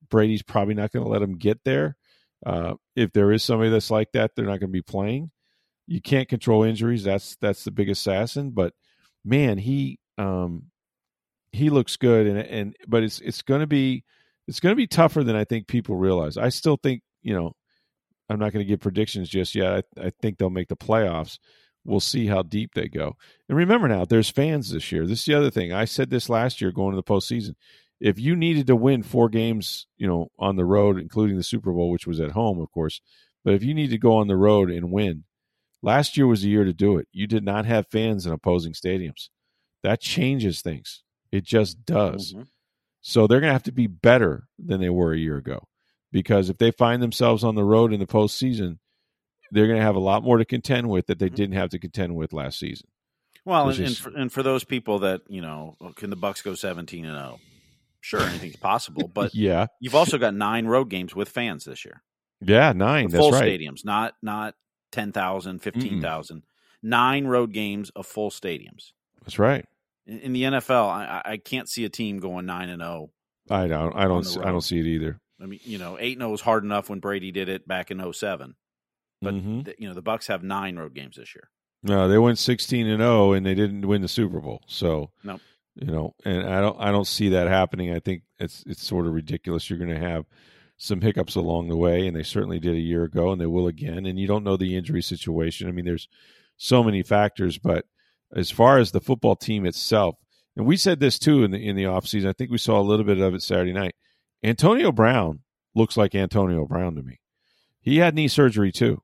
[SPEAKER 1] Brady's probably not going to let them get there. Uh, if there is somebody that's like that, they're not going to be playing you can't control injuries. That's that's the big assassin. But man, he um, he looks good, and and but it's it's going to be it's going to be tougher than I think people realize. I still think you know I'm not going to give predictions just yet. I, I think they'll make the playoffs. We'll see how deep they go. And remember now, there's fans this year. This is the other thing. I said this last year going to the postseason. If you needed to win four games, you know, on the road, including the Super Bowl, which was at home, of course, but if you need to go on the road and win, Last year was the year to do it. You did not have fans in opposing stadiums. That changes things. It just does. Mm-hmm. So they're going to have to be better than they were a year ago because if they find themselves on the road in the postseason, they're going to have a lot more to contend with that they mm-hmm. didn't have to contend with last season.
[SPEAKER 2] Well, and, just, and, for, and, for, those people that you know, can the Bucs go seventeen and zero? Oh? Sure, anything's possible, but
[SPEAKER 1] yeah,
[SPEAKER 2] you've also got nine road games with fans this year.
[SPEAKER 1] Yeah, nine. Full right.
[SPEAKER 2] stadiums, not not 10,000, 15,000. Nine road games of full stadiums.
[SPEAKER 1] That's right.
[SPEAKER 2] In, in the NFL, I, I, can't see a team going 9 and 0.
[SPEAKER 1] I don't I don't I don't see it either.
[SPEAKER 2] I mean, you know, 8 0 was hard enough when Brady did it back in 07. But mm-hmm. the, you know, the Bucs have 9 road games this year.
[SPEAKER 1] No, they went 16 and 0 and they didn't win the Super Bowl. So,
[SPEAKER 2] no.
[SPEAKER 1] You know, and I don't I don't see that happening. I think it's it's sort of ridiculous you're going to have some hiccups along the way, and they certainly did a year ago, and they will again. And you don't know the injury situation. I mean, there's so many factors, but as far as the football team itself, and we said this too in the in the offseason, I think we saw a little bit of it Saturday night. Antonio Brown looks like Antonio Brown to me. He had knee surgery too,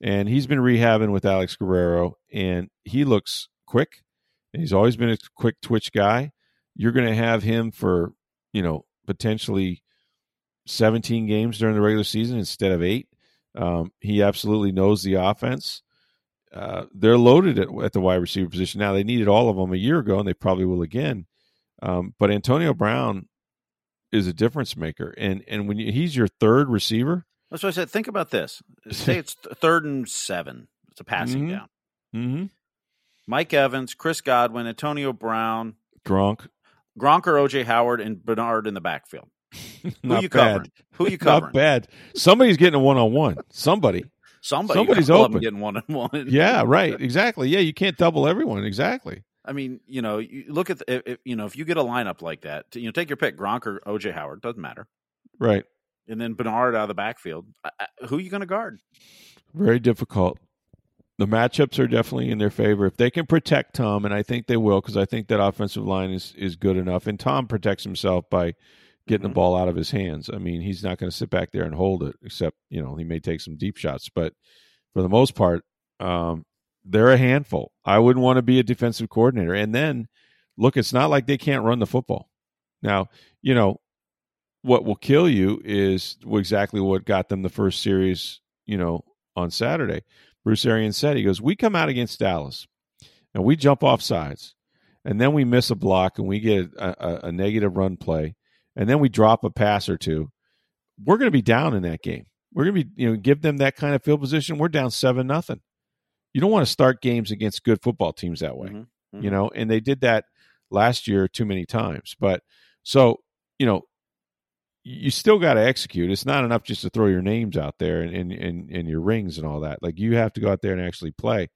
[SPEAKER 1] and he's been rehabbing with Alex Guerrero, and he looks quick. And he's always been a quick twitch guy. You're going to have him for you know potentially 17 games during the regular season instead of eight. Um, he absolutely knows the offense. Uh, they're loaded at, at, the wide receiver position now. They needed all of them a year ago, and they probably will again. Um, but Antonio Brown is a difference maker, and and when you, he's your third receiver,
[SPEAKER 2] that's what I said. Think about this. Say it's third and seven. It's a passing
[SPEAKER 1] mm-hmm.
[SPEAKER 2] down.
[SPEAKER 1] Mm-hmm.
[SPEAKER 2] Mike Evans, Chris Godwin, Antonio Brown,
[SPEAKER 1] Gronk,
[SPEAKER 2] Gronk or OJ Howard, and Bernard in the backfield.
[SPEAKER 1] Who
[SPEAKER 2] you
[SPEAKER 1] bad. covering?
[SPEAKER 2] Who you covering?
[SPEAKER 1] Not bad. Somebody's getting a one on one. Somebody.
[SPEAKER 2] Somebody.
[SPEAKER 1] Somebody's open.
[SPEAKER 2] Getting one on one.
[SPEAKER 1] yeah, right. Exactly. Yeah, you can't double everyone. Exactly.
[SPEAKER 2] I mean, you know, you look at the, if, you know if you get a lineup like that, you know, take your pick, Gronk or OJ Howard, doesn't matter.
[SPEAKER 1] Right.
[SPEAKER 2] And then Bernard out of the backfield. Who are you going to guard?
[SPEAKER 1] Very difficult. The matchups are definitely in their favor if they can protect Tom, and I think they will because I think that offensive line is is good enough. And Tom protects himself by getting mm-hmm. the ball out of his hands. I mean, he's not going to sit back there and hold it, except you know he may take some deep shots, but for the most part, um, they're a handful. I wouldn't want to be a defensive coordinator. And then, look, it's not like they can't run the football. Now, you know, what will kill you is exactly what got them the first series, you know, on Saturday. Bruce Arians said, he goes, We come out against Dallas and we jump off sides and then we miss a block and we get a, a, a negative run play and then we drop a pass or two. We're going to be down in that game. We're going to be, you know, give them that kind of field position. We're down seven nothing you don't want to start games against good football teams that way, mm-hmm. Mm-hmm. you know, and they did that last year too many times. But so, you know, you still got to execute. It's not enough just to throw your names out there and, and, and, and your rings and all that. Like you have to go out there and actually play.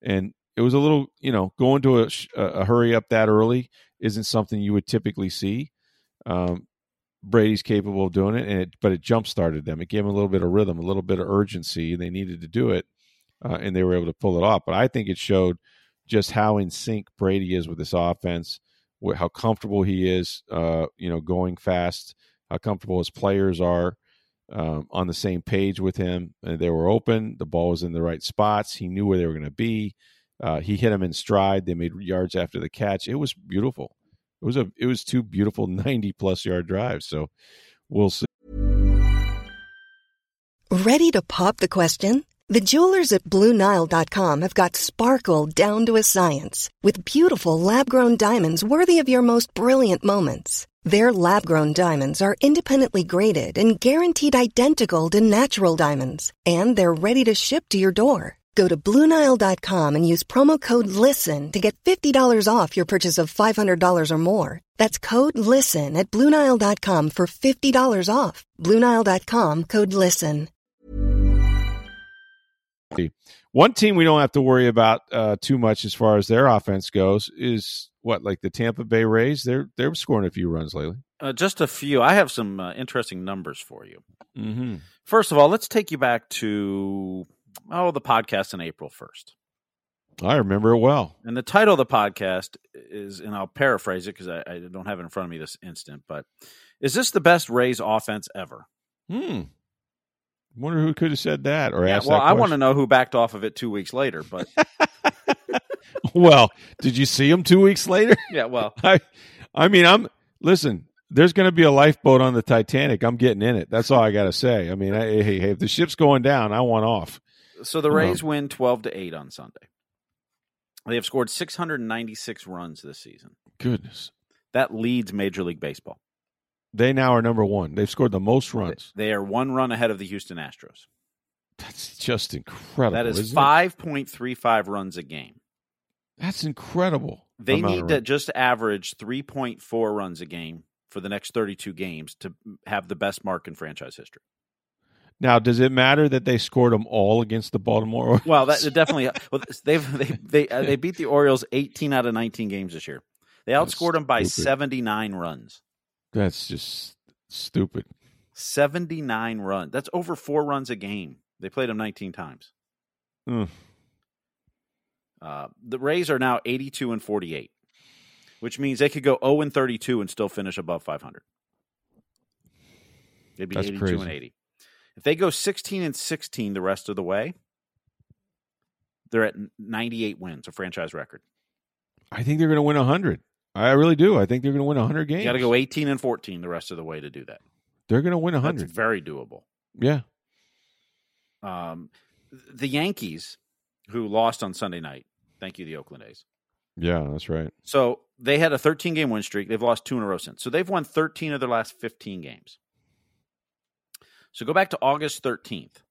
[SPEAKER 1] And it was a little, you know, going to a, a hurry up that early isn't something you would typically see. Um, Brady's capable of doing it, and it, but it jump started them. It gave them a little bit of rhythm, a little bit of urgency. They needed to do it, uh, and they were able to pull it off. But I think it showed just how in sync Brady is with this offense, how comfortable he is, uh, you know, going fast, how comfortable his players are um, on the same page with him. And they were open. The ball was in the right spots. He knew where they were going to be. Uh, he hit them in stride. They made yards after the catch. It was beautiful. It was a it was two beautiful ninety plus yard drives. So we'll see.
[SPEAKER 3] Ready to pop the question? The jewelers at BlueNile.com have got sparkle down to a science with beautiful lab grown diamonds worthy of your most brilliant moments. Their lab grown diamonds are independently graded and guaranteed identical to natural diamonds, and they're ready to ship to your door. Go to Bluenile.com and use promo code LISTEN to get $50 off your purchase of $500 or more. That's code LISTEN at Bluenile.com for $50 off. Bluenile.com code LISTEN.
[SPEAKER 1] One team we don't have to worry about uh, too much as far as their offense goes is what, like the Tampa Bay Rays? They're they're scoring a few runs lately.
[SPEAKER 2] Uh, just a few. I have some uh, interesting numbers for you.
[SPEAKER 1] Mm-hmm.
[SPEAKER 2] First of all, let's take you back to oh the podcast on April first.
[SPEAKER 1] I remember it well.
[SPEAKER 2] And the title of the podcast is, and I'll paraphrase it because I, I, don't have it in front of me this instant, but is this the best Rays offense ever?
[SPEAKER 1] Hmm. Wonder who could have said that or
[SPEAKER 2] yeah,
[SPEAKER 1] asked.
[SPEAKER 2] Well,
[SPEAKER 1] I
[SPEAKER 2] want to know who backed off of it two weeks later. But
[SPEAKER 1] well, did you see him two weeks later?
[SPEAKER 2] Yeah. Well,
[SPEAKER 1] I, I mean, I'm listen. There's going to be a lifeboat on the Titanic. I'm getting in it. That's all I got to say. I mean, I, hey, hey, if the ship's going down, I want off.
[SPEAKER 2] So the Rays uh-huh. win 12 to eight on Sunday. They have scored 696 runs this season.
[SPEAKER 1] Goodness,
[SPEAKER 2] that leads Major League Baseball.
[SPEAKER 1] They now are number one. They've scored the most runs.
[SPEAKER 2] They are one run ahead of the Houston Astros.
[SPEAKER 1] That's just incredible.
[SPEAKER 2] That is five point three five runs a game.
[SPEAKER 1] That's incredible.
[SPEAKER 2] They need to just average three point four runs a game for the next thirty two games to have the best mark in franchise history.
[SPEAKER 1] Now, does it matter that they scored them all against the Baltimore? Orioles?
[SPEAKER 2] Well, that definitely. well, they've they they uh, they beat the Orioles eighteen out of nineteen games this year. They outscored them by seventy nine runs.
[SPEAKER 1] That's just stupid.
[SPEAKER 2] 79 runs. That's over four runs a game. They played them 19 times.
[SPEAKER 1] Mm.
[SPEAKER 2] Uh, the Rays are now 82 and 48, which means they could go 0 and 32 and still finish above 500. They'd be That's 82 crazy. and 80. If they go 16 and 16 the rest of the way, they're at 98 wins, a franchise record.
[SPEAKER 1] I think they're going to win 100. I really do. I think they're going to win 100 games.
[SPEAKER 2] You got to go 18 and 14 the rest of the way to do that.
[SPEAKER 1] They're going to win 100.
[SPEAKER 2] That's very doable.
[SPEAKER 1] Yeah.
[SPEAKER 2] Um, the Yankees, who lost on Sunday night, thank you, the Oakland A's.
[SPEAKER 1] Yeah, that's right.
[SPEAKER 2] So they had a 13 game win streak. They've lost two in a row since. So they've won 13 of their last 15 games. So go back to August 13th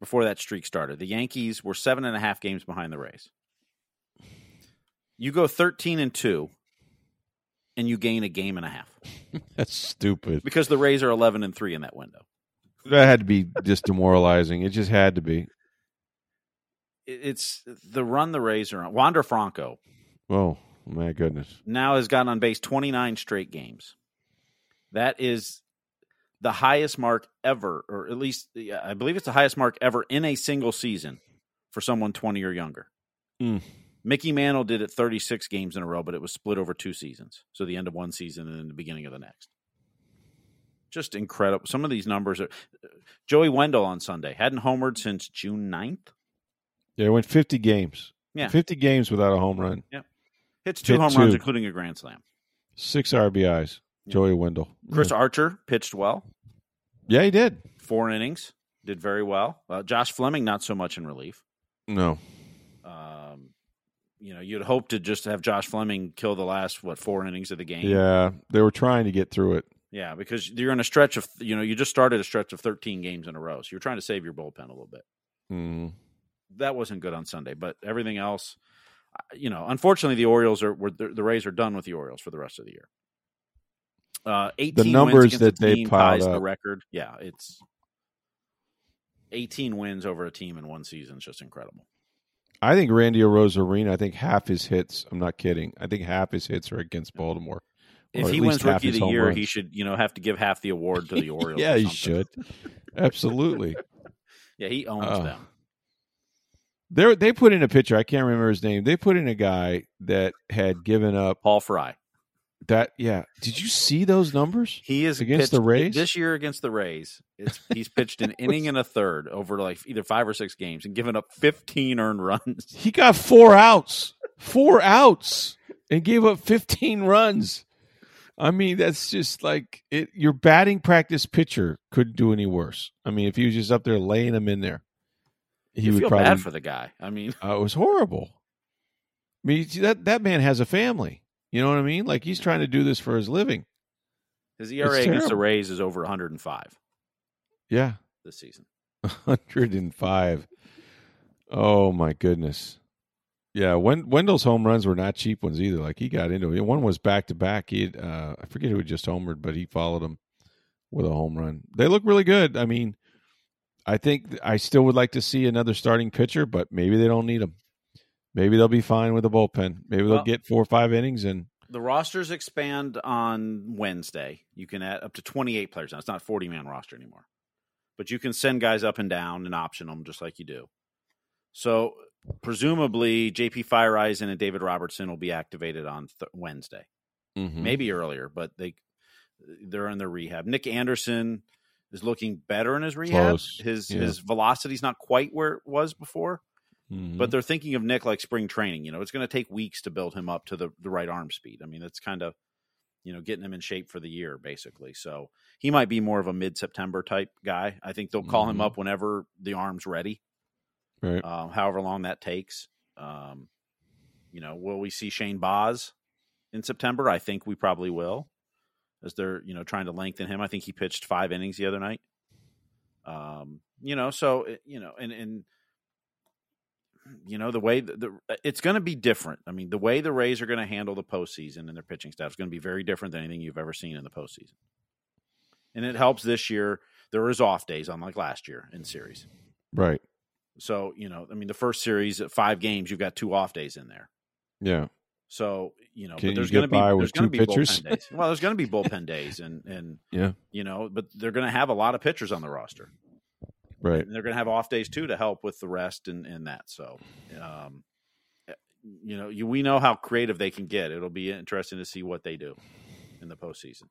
[SPEAKER 2] before that streak started. The Yankees were seven and a half games behind the Rays. You go 13 and 2 and you gain a game and a half.
[SPEAKER 1] That's stupid.
[SPEAKER 2] Because the Rays are 11 and 3 in that window.
[SPEAKER 1] That had to be just demoralizing. It just had to be.
[SPEAKER 2] It's the run the Rays are on. Wander Franco.
[SPEAKER 1] Oh, my goodness.
[SPEAKER 2] Now has gotten on base 29 straight games. That is the highest mark ever, or at least I believe it's the highest mark ever in a single season for someone 20 or younger.
[SPEAKER 1] Mm.
[SPEAKER 2] Mickey Mantle did it 36 games in a row, but it was split over two seasons. So the end of one season and then the beginning of the next. Just incredible. Some of these numbers are. Joey Wendle on Sunday hadn't homered since June 9th.
[SPEAKER 1] Yeah, it went 50 games.
[SPEAKER 2] Yeah.
[SPEAKER 1] 50 games without a home run. Yeah.
[SPEAKER 2] Hits two
[SPEAKER 1] Hit
[SPEAKER 2] home runs, including a grand slam.
[SPEAKER 1] Six RBIs.
[SPEAKER 2] Yeah.
[SPEAKER 1] Joey Wendle.
[SPEAKER 2] Chris Archer pitched well,
[SPEAKER 1] Yeah, he did.
[SPEAKER 2] four innings, did very well. Uh, Josh Fleming, not so much in relief.
[SPEAKER 1] No.
[SPEAKER 2] Um, you know, you'd hope to just have Josh Fleming kill the last what four innings of the game.
[SPEAKER 1] Yeah, they were trying to get through it.
[SPEAKER 2] Yeah, because you're in a stretch of you know you just started a stretch of 13 games in a row, so you're trying to save your bullpen a little bit.
[SPEAKER 1] Mm.
[SPEAKER 2] That wasn't good on Sunday, but everything else, uh, you know, unfortunately the Orioles are were, the, the Rays are done with the Orioles for the rest of the year. Uh, 18
[SPEAKER 1] numbers
[SPEAKER 2] wins
[SPEAKER 1] that they
[SPEAKER 2] team
[SPEAKER 1] piled
[SPEAKER 2] up. the record. Yeah, it's 18 wins over a team in one season is just incredible.
[SPEAKER 1] I think Randy Arozarena, I think half his hits, I'm not kidding. I think half his hits are against Baltimore.
[SPEAKER 2] If he wins Rookie of the Year,
[SPEAKER 1] runs.
[SPEAKER 2] he should you know have to give half the award to the Orioles.
[SPEAKER 1] yeah,
[SPEAKER 2] or
[SPEAKER 1] he should. Absolutely.
[SPEAKER 2] Yeah, he owns
[SPEAKER 1] Oh.
[SPEAKER 2] them.
[SPEAKER 1] They they put in a pitcher. I can't remember his name. They put in a guy that had given up
[SPEAKER 2] Paul Fry.
[SPEAKER 1] That. Yeah, did you see those numbers?
[SPEAKER 2] He is
[SPEAKER 1] Against the Rays?
[SPEAKER 2] this year against the Rays. It's he's pitched an inning and a third over like either five or six games and given up 15 earned runs.
[SPEAKER 1] He got four outs, four outs, and gave up 15 runs. I mean, that's just like it. Your batting practice pitcher couldn't do any worse. I mean, if he was just up there laying them in there, he
[SPEAKER 2] you
[SPEAKER 1] would
[SPEAKER 2] feel
[SPEAKER 1] probably.
[SPEAKER 2] bad for the guy. I mean,
[SPEAKER 1] Uh, it was horrible. I mean, that that man has a family. You know what I mean? Like he's trying to do this for his living.
[SPEAKER 2] his ERA against the. Rays is over 105
[SPEAKER 1] Yeah,
[SPEAKER 2] this season.
[SPEAKER 1] 105. Oh my goodness. Yeah, Wen- Wendle's home runs were not cheap ones either. Like he got into it. One was back to back. He, had, uh, I forget who just homered, but he followed him with a home run. They look really good. I mean, I think I still would like to see another starting pitcher, but maybe they don't need him. Maybe they'll be fine with a bullpen. Maybe they'll
[SPEAKER 2] Well-
[SPEAKER 1] get four or five innings and
[SPEAKER 2] The rosters expand on Wednesday. You can add up to 28 players now. It's not 40 man roster anymore. But you can send guys up and down and option them just like you do. So presumably JP Feyereisen and David Robertson will be activated on th- Wednesday.
[SPEAKER 1] Mhm.
[SPEAKER 2] maybe earlier, but they they're in their rehab. Nick Anderson is looking better in his rehab.
[SPEAKER 1] Close,
[SPEAKER 2] His
[SPEAKER 1] yeah.
[SPEAKER 2] his velocity's not quite where it was before,
[SPEAKER 1] Mhm.
[SPEAKER 2] but they're thinking of Nick like spring training. You know, it's going to take weeks to build him up to the the right arm speed. I mean, that's kind of you know getting him in shape for the year basically. So he might be more of a mid September type guy. I think they'll call him
[SPEAKER 1] Mhm.
[SPEAKER 2] up whenever the arm's ready
[SPEAKER 1] right.
[SPEAKER 2] um, however long that takes. Um, you know, will we see Shane Baz in September? I think we probably will, as they're you know trying to lengthen him. I think he pitched five innings the other night. Um, you know, so you know, and and you know the way the, the it's going to be different. I mean, the way the Rays are going to handle the postseason and their pitching staff is going to be very different than anything you've ever seen in the postseason. And it helps this year. There is off days, unlike last year in series.
[SPEAKER 1] right.
[SPEAKER 2] So, you know, I mean, the first series at five games, you've got two off days in there.
[SPEAKER 1] Yeah.
[SPEAKER 2] So, you know,
[SPEAKER 1] Can
[SPEAKER 2] but there's going to be there's going to be
[SPEAKER 1] pitchers?
[SPEAKER 2] bullpen days. Well, there's going to be bullpen days, and and
[SPEAKER 1] Yeah.
[SPEAKER 2] you know, but they're going to have a lot of pitchers on the roster,
[SPEAKER 1] Right.
[SPEAKER 2] and they're going to have off days too to help with the rest and and that. So, um, you know, you, we know how creative they can get. It'll be interesting to see what they do in the postseason.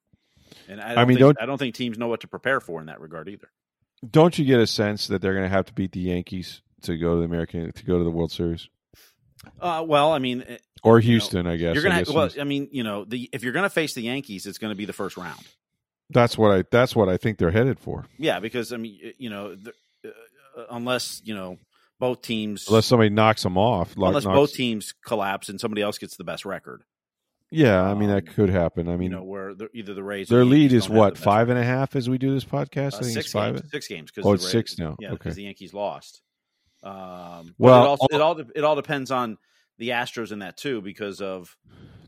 [SPEAKER 2] And I, don't
[SPEAKER 1] mean,
[SPEAKER 2] think, I don't think teams know what to prepare for in that regard either.
[SPEAKER 1] Don't you get a sense that they're going to have to beat the Yankees to go to the American to go to the World Series
[SPEAKER 2] Uh, well, I mean, eh,
[SPEAKER 1] or
[SPEAKER 2] You know,
[SPEAKER 1] Houston? I guess
[SPEAKER 2] you're gonna.
[SPEAKER 1] guess
[SPEAKER 2] Well, I mean, you know, the if you're going to face the Yankees, it's going to be the first round.
[SPEAKER 1] That's what I that's what I think they're headed for.
[SPEAKER 2] Yeah, because I mean, you know, the, uh, unless you know both teams,
[SPEAKER 1] Unless somebody knocks them off. like
[SPEAKER 2] unless
[SPEAKER 1] knocks-
[SPEAKER 2] both teams collapse and somebody else gets the best record.
[SPEAKER 1] Yeah, I mean that
[SPEAKER 2] um,
[SPEAKER 1] could happen. I mean,
[SPEAKER 2] you know, where the, either the Rays or
[SPEAKER 1] their
[SPEAKER 2] the
[SPEAKER 1] lead is what five
[SPEAKER 2] record.
[SPEAKER 1] and a half as we do this podcast.
[SPEAKER 2] Uh,
[SPEAKER 1] I think
[SPEAKER 2] six
[SPEAKER 1] it's five.
[SPEAKER 2] games. Six games. Cause
[SPEAKER 1] Oh, it's
[SPEAKER 2] Rays-
[SPEAKER 1] six now.
[SPEAKER 2] Yeah,
[SPEAKER 1] Okay.
[SPEAKER 2] because the Yankees lost. Um,
[SPEAKER 1] Well,
[SPEAKER 2] well, it, also,
[SPEAKER 1] all-
[SPEAKER 2] it all de- it all depends on the Astros in that too, because of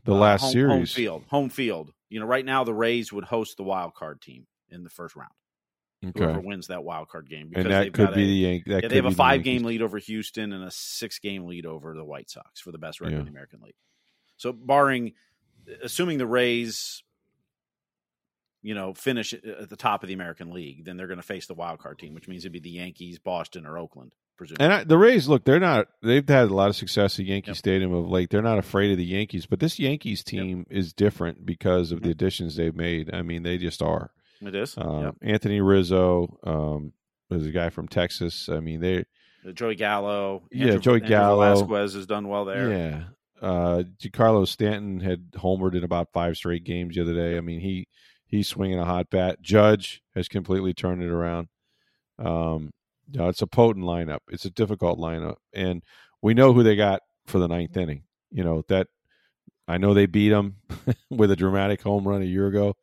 [SPEAKER 1] The
[SPEAKER 2] uh,
[SPEAKER 1] last
[SPEAKER 2] home,
[SPEAKER 1] series.
[SPEAKER 2] home field, home field. You know, right now the Rays would host the wild card team in the first round. Whoever wins that wild card game, because
[SPEAKER 1] and that could be
[SPEAKER 2] a,
[SPEAKER 1] the Yankees.
[SPEAKER 2] Yeah, they have a five game lead over Houston and a six game lead over the White Sox for the best record
[SPEAKER 1] Yeah.
[SPEAKER 2] in the American League. So, barring, assuming the Rays, you know, finish at the top of the American League, then they're going to face the wild card team, which means it'd be the Yankees, Boston, or Oakland, presumably.
[SPEAKER 1] And I, the Rays, look, they're not. They've had a lot of success at Yankee
[SPEAKER 2] Yep.
[SPEAKER 1] Stadium of late. They're not afraid of the Yankees, but this Yankees team is different because of the
[SPEAKER 2] Mhm.
[SPEAKER 1] additions they've made. I mean, they just are.
[SPEAKER 2] it is.
[SPEAKER 1] Um,
[SPEAKER 2] Yep.
[SPEAKER 1] Anthony Rizzo, um, there's a guy from Texas. I mean, they
[SPEAKER 2] Uh, Joey Gallo.
[SPEAKER 1] Yeah,
[SPEAKER 2] Andrew,
[SPEAKER 1] Joey
[SPEAKER 2] Andrew
[SPEAKER 1] Gallo.
[SPEAKER 2] Velazquez has done well there.
[SPEAKER 1] Yeah. Uh, Giancarlo Stanton had homered in about five straight games the other day. I mean, he he's swinging a hot bat. Judge has completely turned it around. Um, it's a potent lineup. It's a difficult lineup, and we know who they got for the ninth inning. You know that I know they beat them with a dramatic home run a year ago.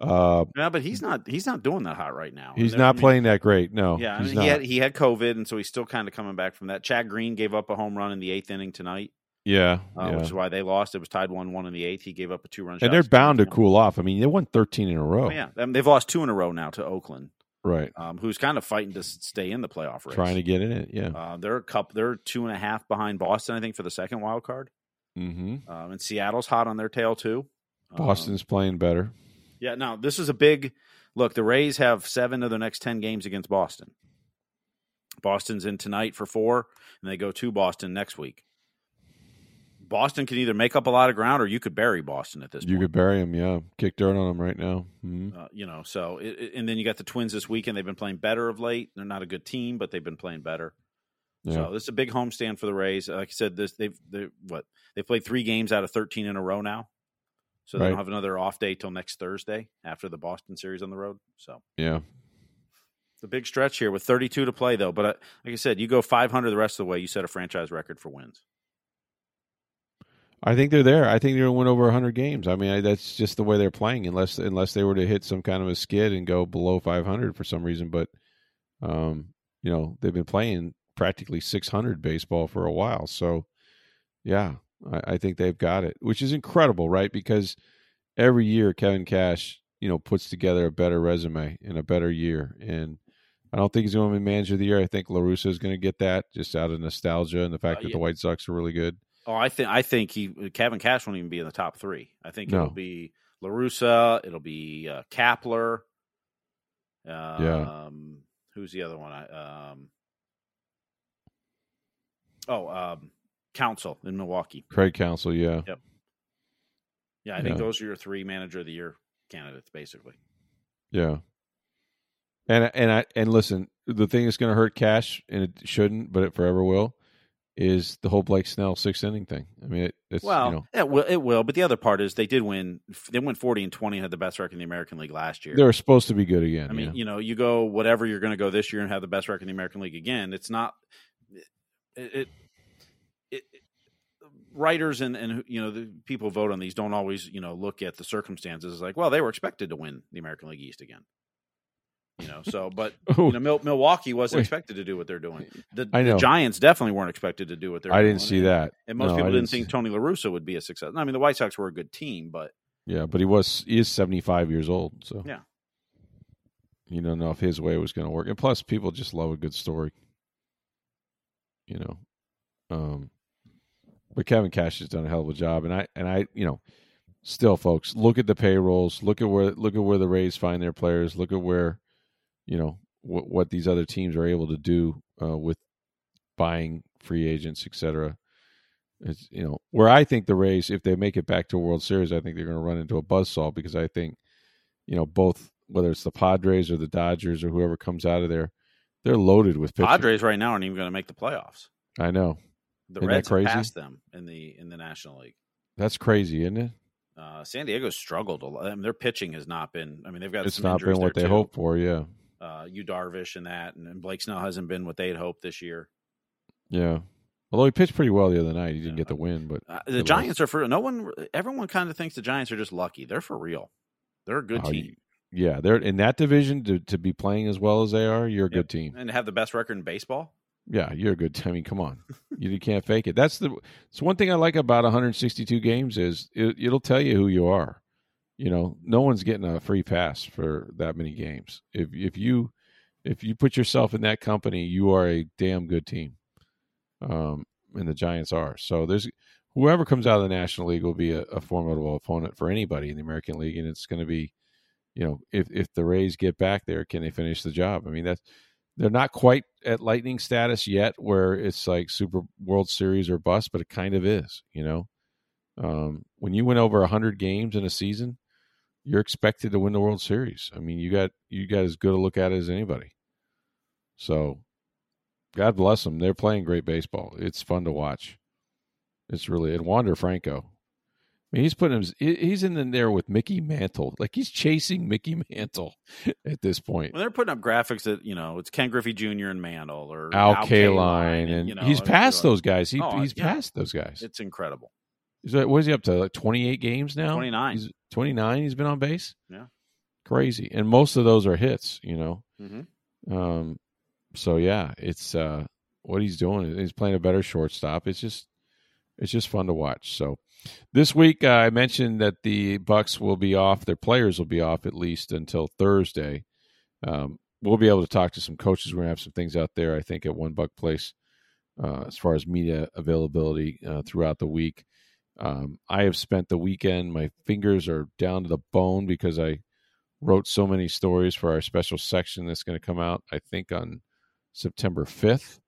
[SPEAKER 1] Uh,
[SPEAKER 2] Yeah, but he's not he's not doing that hot right now.
[SPEAKER 1] he's not
[SPEAKER 2] I mean,
[SPEAKER 1] playing that great. No,
[SPEAKER 2] Yeah, I mean,
[SPEAKER 1] not.
[SPEAKER 2] he had he had COVID, and so he's still kind of coming back from that. Chad Green gave up a home run in the eighth inning tonight,
[SPEAKER 1] yeah,
[SPEAKER 2] uh,
[SPEAKER 1] yeah.
[SPEAKER 2] which is why they lost. It was tied one one in the eighth. He gave up a two run.
[SPEAKER 1] and they're bound to cool off. I mean, they won thirteen in a row.
[SPEAKER 2] Oh, yeah, I mean, they've lost two in a row now to Oakland,
[SPEAKER 1] Right,
[SPEAKER 2] um, who's kind of fighting to stay in the playoff race.
[SPEAKER 1] trying to get in it. Yeah.
[SPEAKER 2] Uh, they're a couple. They're two and a half behind Boston, I think, for the second wild card.
[SPEAKER 1] mm-hmm.
[SPEAKER 2] Um, and Seattle's hot on their tail too. Um,
[SPEAKER 1] Boston's playing better.
[SPEAKER 2] yeah. Now this is a big look. The Rays have seven of their next ten games against Boston. Boston's in tonight for four, and they go to Boston next week. Boston can either make up a lot of ground, or you could bury Boston at this
[SPEAKER 1] You
[SPEAKER 2] point.
[SPEAKER 1] You could bury him, yeah. Kick dirt on him right now. hmm
[SPEAKER 2] Uh, you know, so it, and then you got the Twins this weekend. They've been playing better of late. They're not a good team, but they've been playing better.
[SPEAKER 1] Yeah.
[SPEAKER 2] So this is a big homestand for the Rays. Like I said, this they've they what they played three games out of thirteen in a row now. So they
[SPEAKER 1] Right.
[SPEAKER 2] don't have another off day till next Thursday after the Boston series on the road. So
[SPEAKER 1] yeah.
[SPEAKER 2] a big stretch here with 32 to play, though. But uh, like I said, you go 500 the rest of the way, you set a franchise record for wins.
[SPEAKER 1] I think they're there. I think they're going to win over 100 games. I mean, I, that's just the way they're playing, unless unless they were to hit some kind of a skid and go below 500 for some reason. But, um, you know, they've been playing practically 600 baseball for a while. So, yeah, I, I think they've got it, which is incredible, right? Because every year Kevin Cash, you know, puts together a better resume in a better year. And I don't think he's going to be manager of the year. I think La Russa is going to get that just out of nostalgia and the fact
[SPEAKER 2] Uh,
[SPEAKER 1] that
[SPEAKER 2] yeah.
[SPEAKER 1] the White Sox are really good.
[SPEAKER 2] Oh, I think I think he Kevin Cash won't even be in the top three. I think
[SPEAKER 1] No.
[SPEAKER 2] it'll be La Russa, it'll be uh, Kapler. Um,
[SPEAKER 1] Yeah.
[SPEAKER 2] Who's the other one? I um. Oh, um, Counsell in Milwaukee.
[SPEAKER 1] Craig Counsell, yeah.
[SPEAKER 2] Yeah, I think those are your three manager of the year candidates, basically.
[SPEAKER 1] Yeah. And and I and listen, the thing that's going to hurt Cash, and it shouldn't, but it forever will, is the whole Blake Snell sixth inning thing. I mean, it, it's
[SPEAKER 2] Well,
[SPEAKER 1] you know
[SPEAKER 2] it will. It will. But the other part is they did win. They went forty and twenty and had the best record in the American League last year.
[SPEAKER 1] they were supposed to be good again.
[SPEAKER 2] I mean,
[SPEAKER 1] yeah.
[SPEAKER 2] you know, you go whatever you're going to go this year and have the best record in the American League again. It's not it. it, it writers and and you know the people who vote on these don't always you know look at the circumstances It's like well they were expected to win the American League East again you know so but you know Mil- Milwaukee wasn't
[SPEAKER 1] Wait.
[SPEAKER 2] expected to do what they're doing the, the Giants definitely weren't expected to do what they're
[SPEAKER 1] I
[SPEAKER 2] doing
[SPEAKER 1] didn't see that.
[SPEAKER 2] and most
[SPEAKER 1] No,
[SPEAKER 2] people
[SPEAKER 1] I
[SPEAKER 2] didn't think Tony La Russa would be a success I mean the White Sox were a good team but
[SPEAKER 1] Yeah, but he was he is seventy five years old, so
[SPEAKER 2] Yeah.
[SPEAKER 1] you don't know if his way was going to work. And plus, people just love a good story. You know, um, but Kevin Cash has done a hell of a job, and I and I you know, still, folks, look at the payrolls, look at where look at where the Rays find their players, look at where, you know, what what these other teams are able to do uh, with buying free agents, etc. It's you know where I think the Rays, if they make it back to a World Series, I think they're going to run into a buzzsaw because I think, you know, both whether it's the Padres or the Dodgers or whoever comes out of there, they're loaded with pitching.
[SPEAKER 2] Padres right now aren't even going to make the playoffs
[SPEAKER 1] I know
[SPEAKER 2] the
[SPEAKER 1] Isn't
[SPEAKER 2] Reds
[SPEAKER 1] crazy?
[SPEAKER 2] passed them in the in the National League
[SPEAKER 1] that's crazy, isn't it?
[SPEAKER 2] Uh, San Diego's struggled a lot. I mean, their pitching has not been. I mean, they've got
[SPEAKER 1] It's
[SPEAKER 2] some
[SPEAKER 1] not been what they
[SPEAKER 2] too.
[SPEAKER 1] hoped for. Yeah,
[SPEAKER 2] Uh, you Darvish and that, and, and Blake Snell hasn't been what they'd hoped this year.
[SPEAKER 1] yeah. Although he pitched pretty well the other night, he didn't
[SPEAKER 2] Yeah.
[SPEAKER 1] get the win, but
[SPEAKER 2] Uh, the. Giants are for no one. Everyone kind of thinks the Giants are just lucky. They're for real. They're a good
[SPEAKER 1] Oh,
[SPEAKER 2] team
[SPEAKER 1] yeah, they're in that division to to be playing as well as they are. You're a
[SPEAKER 2] Yep.
[SPEAKER 1] good team.
[SPEAKER 2] and have the best record in baseball.
[SPEAKER 1] Yeah, you're a good. team. I mean, come on, you, you can't fake it. That's the. It's one thing I like about 162 games is it, it'll tell you who you are. You know, no one's getting a free pass for that many games. If if you if you put yourself in that company, you are a damn good team. Um, and the Giants are. So there's whoever comes out of the National League will be a, a formidable opponent for anybody in the American League, and it's going to be, you know, if if the Rays get back there, can they finish the job? I mean, that's they're not quite at lightning status yet where it's like super world series or bust but it kind of is you know um, when you win over 100 games in a season you're expected to win the world series i mean you got you got as good a look at it as anybody so God bless them. They're playing great baseball. It's fun to watch. It's really and Wander Franco. I mean, he's putting him. He's in there with Mickey Mantle. Like he's chasing Mickey Mantle at this point.
[SPEAKER 2] When they're putting up graphics that you know it's Ken Griffey Jr. and Mantle or
[SPEAKER 1] Al, Al Kaline, and, and you know, he's past those guys. He,
[SPEAKER 2] oh,
[SPEAKER 1] he's
[SPEAKER 2] yeah.
[SPEAKER 1] past those guys.
[SPEAKER 2] It's incredible.
[SPEAKER 1] Is that, what is he up to? Like twenty eight games now.
[SPEAKER 2] Twenty nine.
[SPEAKER 1] He's twenty nine. He's been on base.
[SPEAKER 2] Yeah.
[SPEAKER 1] Crazy, and most of those are hits. You know.
[SPEAKER 2] Mm-hmm.
[SPEAKER 1] Um. So yeah, it's uh what he's doing. He's playing a better shortstop. It's just it's just fun to watch. So this week uh, I mentioned that the Bucs will be off. Their players will be off at least until Thursday. Um, we'll be able to talk to some coaches. We're gonna have some things out there. I think at One Buc Place uh, as far as media availability uh, throughout the week. Um, I have spent the weekend. My fingers are down to the bone because I wrote so many stories for our special section that's going to come out. I think on September fifth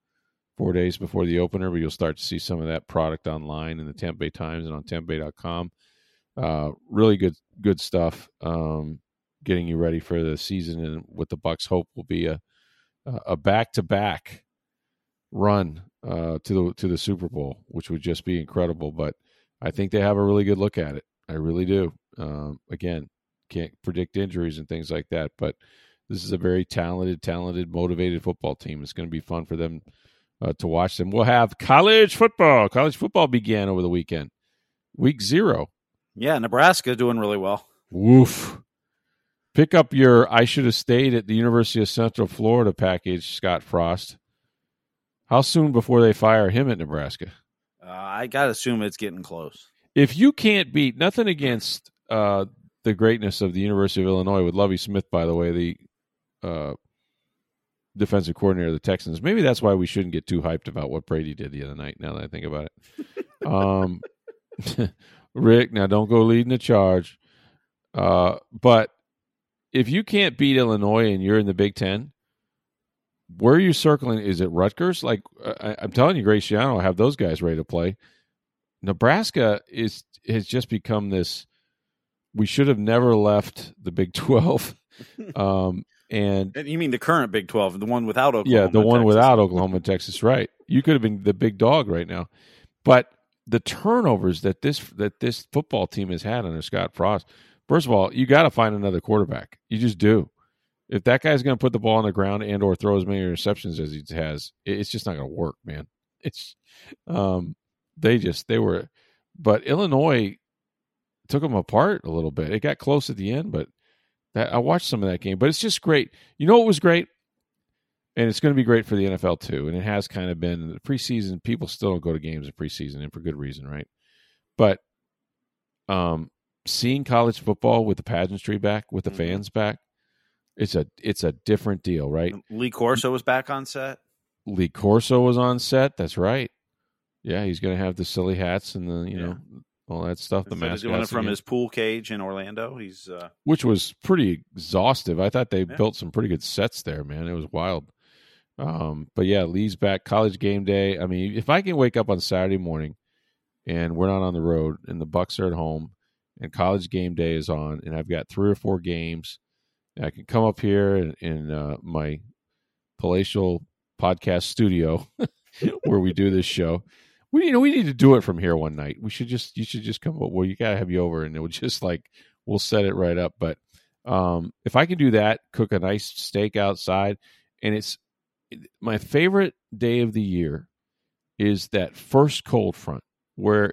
[SPEAKER 1] four days before the opener, but you'll start to see some of that product online in the Tampa Bay Times and on TampaBay.com. Uh, really good, good stuff. Um, getting you ready for the season and what the Bucs hope will be a a back to back run uh, to the to the Super Bowl, which would just be incredible. But I think they have a really good look at it. I really do. Um, again, can't predict injuries and things like that, but this is a very talented, talented, motivated football team. It's going to be fun for them uh, to watch them. We'll have college football. College football began over the weekend, week zero.
[SPEAKER 2] Yeah, Nebraska doing really well.
[SPEAKER 1] Woof. Pick up your I should have stayed at the University of Central Florida package, Scott Frost. How soon before they fire him at Nebraska?
[SPEAKER 2] Uh, I got to assume it's getting close.
[SPEAKER 1] If you can't beat, nothing against uh, the greatness of the University of Illinois with Lovie Smith, by the way, the uh, defensive coordinator of the Texans. Maybe that's why we shouldn't get too hyped about what Brady did the other night. Now that I think about it, um, Rick, now don't go leading the charge. Uh, but if you can't beat Illinois and you're in the Big Ten, where are you circling? Is it Rutgers? Like I, am telling you, Greg Schiano, have those guys ready to play. Nebraska is has just become this. We should have never left the Big Twelve. um, and,
[SPEAKER 2] you mean the current Big Twelve, the one without Oklahoma?
[SPEAKER 1] Yeah, the one
[SPEAKER 2] Texas.
[SPEAKER 1] without Oklahoma, Texas. Right. You could have been the big dog right now, but the turnovers that this that this football team has had under Scott Frost. First of all, you got to find another quarterback. You just do. If that guy's going to put the ball on the ground and or throw as many interceptions as he has, it's just not going to work, man. It's um, they just they were, but Illinois took them apart a little bit. It got close at the end, but that I watched some of that game, but it's just great. You know it was great? And it's going to be great for the NFL too. And it has kind of been the preseason. People still don't go to games in preseason, and for good reason, right? But um, seeing college football with the pageantry back, with the
[SPEAKER 2] Mhm.
[SPEAKER 1] fans back, it's a it's a different deal, right?
[SPEAKER 2] Lee Corso was back on set.
[SPEAKER 1] Lee Corso was on set. That's right. Yeah, he's going to have the silly hats and the you
[SPEAKER 2] Yeah.
[SPEAKER 1] know all that stuff. The
[SPEAKER 2] of doing it from
[SPEAKER 1] again.
[SPEAKER 2] his pool cage in Orlando. He's uh,
[SPEAKER 1] which was pretty exhaustive. I thought they
[SPEAKER 2] Yeah.
[SPEAKER 1] built some pretty good sets there, man. It was wild. Um, but yeah, Lee's back. College game day. I mean, if I can wake up on Saturday morning and we're not on the road and the Bucs are at home and college game day is on and I've got three or four games, I can come up here in, in uh, my palatial podcast studio where we do this show. We you know we need to do it from here one night. We should just you should just come up. Well, you gotta have you over, and it would just like we'll set it right up. But um, if I can do that, cook a nice steak outside, and it's my favorite day of the year is that first cold front where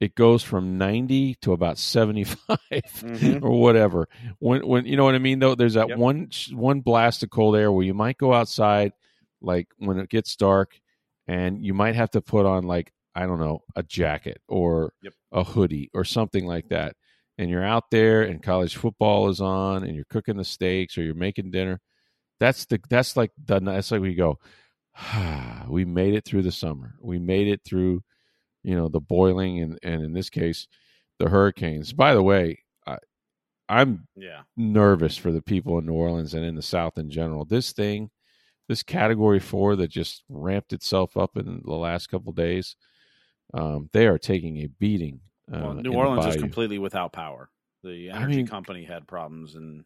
[SPEAKER 1] it goes from 90 to about 75
[SPEAKER 2] Mhm.
[SPEAKER 1] or whatever when when you know what i mean though there's that
[SPEAKER 2] Yep.
[SPEAKER 1] one one blast of cold air where you might go outside like when it gets dark and you might have to put on like i don't know a jacket or
[SPEAKER 2] Yep.
[SPEAKER 1] a hoodie or something like that and you're out there and college football is on and you're cooking the steaks or you're making dinner that's the that's like the that's like we go we made it through the summer we made it through you know the boiling and and in this case the hurricanes. By the way I, i'm
[SPEAKER 2] yeah.
[SPEAKER 1] nervous for the people in new orleans and in the south in general. This thing this category four that just ramped itself up in the last couple days um, they are taking a beating uh,
[SPEAKER 2] Well, New Orleans is completely without power. The
[SPEAKER 1] I
[SPEAKER 2] energy
[SPEAKER 1] mean-
[SPEAKER 2] company had problems, and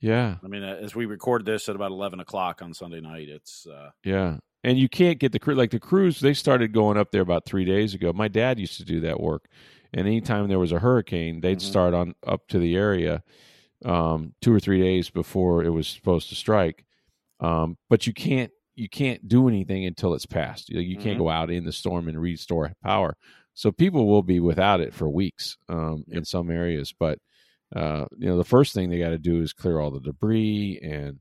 [SPEAKER 1] yeah.
[SPEAKER 2] I mean, as we record this at about eleven o'clock on Sunday night, it's uh,
[SPEAKER 1] yeah and you can't get the crew like the crews. They started going up there about three days ago. My dad used to do that work, and anytime there was a hurricane, they'd
[SPEAKER 2] Mhm.
[SPEAKER 1] start on up to the area um, two or three days before it was supposed to strike. Um, but you can't you can't do anything until it's passed. You, you can't
[SPEAKER 2] Mhm.
[SPEAKER 1] go out in the storm and restore power. So people will be without it for weeks um, in some areas. But uh, you know, the first thing they got to do is clear all the debris, and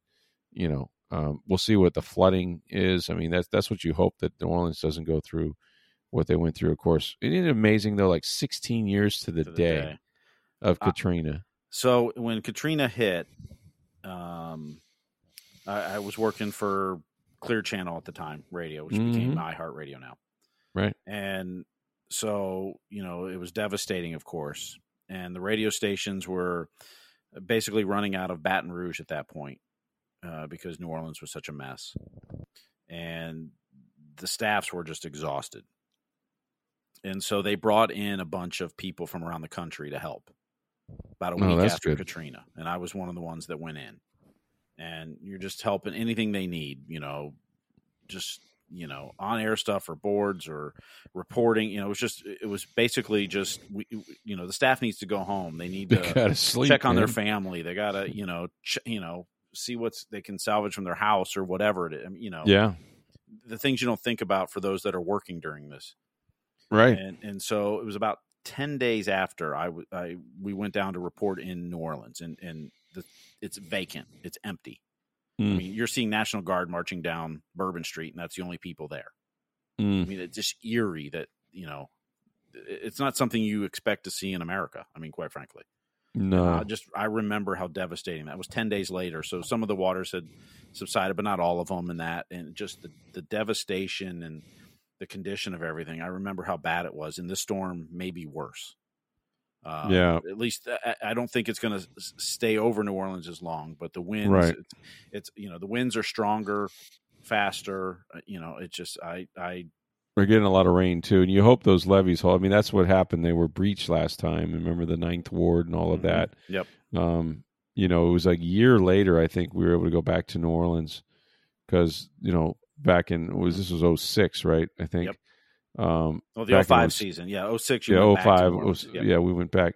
[SPEAKER 1] you know, um, we'll see what the flooding is. I mean, that's that's what you hope that New Orleans doesn't go through what they went through. Of course, isn't it amazing though? Like 16 years to the,
[SPEAKER 2] To the
[SPEAKER 1] day,
[SPEAKER 2] day.
[SPEAKER 1] of
[SPEAKER 2] Uh,
[SPEAKER 1] Katrina.
[SPEAKER 2] So when Katrina hit, um, I, I was working for Clear Channel at the time, radio, which became
[SPEAKER 1] Mhm.
[SPEAKER 2] iHeartRadio now.
[SPEAKER 1] Right.
[SPEAKER 2] And so, you know, it was devastating, of course. And the radio stations were basically running out of Baton Rouge at that point uh, because New Orleans was such a mess. And the staffs were just exhausted. And so they brought in a bunch of people from around the country to help about a
[SPEAKER 1] Oh,
[SPEAKER 2] week
[SPEAKER 1] that's
[SPEAKER 2] after
[SPEAKER 1] good.
[SPEAKER 2] Katrina. And I was one of the ones that went in. And you're just helping anything they need, you know, just you know on air stuff or boards or reporting you know it was just it was basically just we, you know the staff needs to go home they need to
[SPEAKER 1] sleep.
[SPEAKER 2] check on their family they gotta you know ch- you know see what's they can salvage from their house or whatever it is you know
[SPEAKER 1] Yeah.
[SPEAKER 2] the things you don't think about for those that are working during this
[SPEAKER 1] Right.
[SPEAKER 2] and and so it was about 10 days after I, w- I we went down to report in new orleans and and the, it's vacant it's empty I
[SPEAKER 1] Mm.
[SPEAKER 2] mean, you're seeing National Guard marching down Bourbon Street, and that's the only people there. I
[SPEAKER 1] Mm.
[SPEAKER 2] mean, it's just eerie that you know, it's not something you expect to see in America. I mean, quite frankly,
[SPEAKER 1] No.
[SPEAKER 2] uh, just I remember how devastating that was. Ten days later, so some of the waters had subsided, but not all of them, and that, and just the, the devastation and the condition of everything. I remember how bad it was, and this storm may be worse. Um,
[SPEAKER 1] Yeah.
[SPEAKER 2] at least I, I don't think it's going to stay over New Orleans as long, but the winds,
[SPEAKER 1] Right.
[SPEAKER 2] it's, it's you know the winds are stronger, faster. uh, You know, it just I I
[SPEAKER 1] We're getting a lot of rain too, and you hope those levees hold. I mean, that's what happened. They were breached last time. Remember the Ninth Ward and all of
[SPEAKER 2] Mhm.
[SPEAKER 1] that.
[SPEAKER 2] Yep.
[SPEAKER 1] Um, you know, it was like a year later. I think we were able to go back to New Orleans because you know back in was this was 06, right? I think.
[SPEAKER 2] Yep.
[SPEAKER 1] Um,
[SPEAKER 2] well the 05 season, yeah, 06 you
[SPEAKER 1] yeah,
[SPEAKER 2] went back to
[SPEAKER 1] 05,
[SPEAKER 2] New Orleans.
[SPEAKER 1] was-
[SPEAKER 2] Yep.
[SPEAKER 1] yeah, we went back.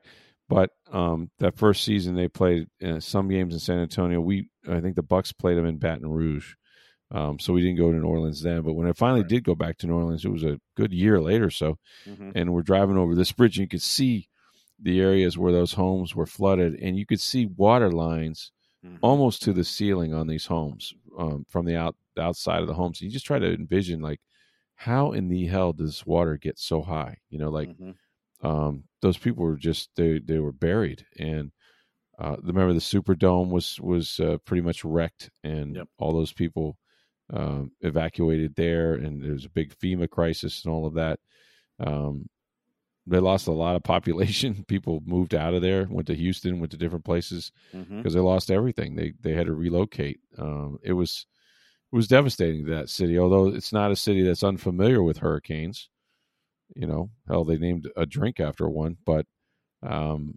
[SPEAKER 1] But um, that first season they played uh, some games in San Antonio. We I think the Bucs played them in Baton Rouge. Um, so we didn't go to New Orleans then. But when I finally
[SPEAKER 2] Right.
[SPEAKER 1] did go back to New Orleans, it was a good year later. So
[SPEAKER 2] Mhm.
[SPEAKER 1] and we're driving over this bridge and you could see the areas where those homes were flooded and you could see water lines
[SPEAKER 2] Mhm.
[SPEAKER 1] almost to the ceiling on these homes um, from the out the outside of the homes. You just try to envision like how in the hell does water get so high? You know, like
[SPEAKER 2] Mhm.
[SPEAKER 1] um, those people were just they they were buried and uh, remember the Superdome was was uh, pretty much wrecked and
[SPEAKER 2] Yep.
[SPEAKER 1] all those people um, evacuated there and there was a big FEMA crisis and all of that. Um, they lost a lot of population. People moved out of there, went to Houston, went to different places because they lost everything. They they had to relocate. Um, it was it was devastating to that city. Although it's not a city that's unfamiliar with hurricanes. You know, hell, they named a drink after one. But um,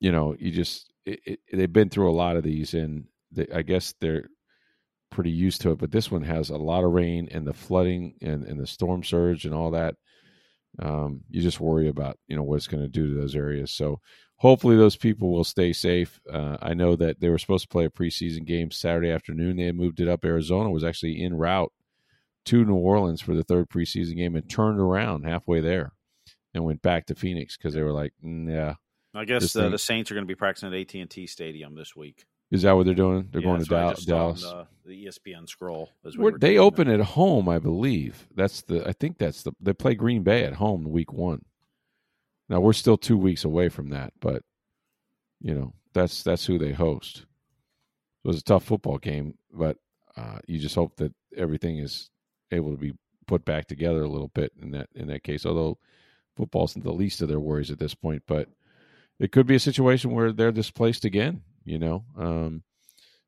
[SPEAKER 1] you know, you just it, it, they've been through a lot of these, and they, I guess they're pretty used to it. But this one has a lot of rain and the flooding and, and the storm surge and all that. Um, you just worry about you know what it's going to do to those areas. So hopefully those people will stay safe. Uh, I know that they were supposed to play a preseason game Saturday afternoon. They had moved it up. Arizona was actually en route to New Orleans for the third preseason game and turned around halfway there and went back to Phoenix because they were like, "Mm, yeah,
[SPEAKER 2] I guess
[SPEAKER 1] thing-
[SPEAKER 2] the Saints are going to be practicing at AT and T Stadium this week.
[SPEAKER 1] Is that what they're doing? They're
[SPEAKER 2] Yeah,
[SPEAKER 1] going to
[SPEAKER 2] that's what I
[SPEAKER 1] Dal-
[SPEAKER 2] just saw on
[SPEAKER 1] Dallas.
[SPEAKER 2] The, the ESPN scroll. we
[SPEAKER 1] they open
[SPEAKER 2] that.
[SPEAKER 1] at home, I believe. That's the. I think that's the. They play Green Bay at home week one. Now we're still two weeks away from that, but you know that's that's who they host. It was a tough football game, but uh, you just hope that everything is able to be put back together a little bit in that in that case. Although football's the least of their worries at this point, but it could be a situation where they're displaced again. You know, um,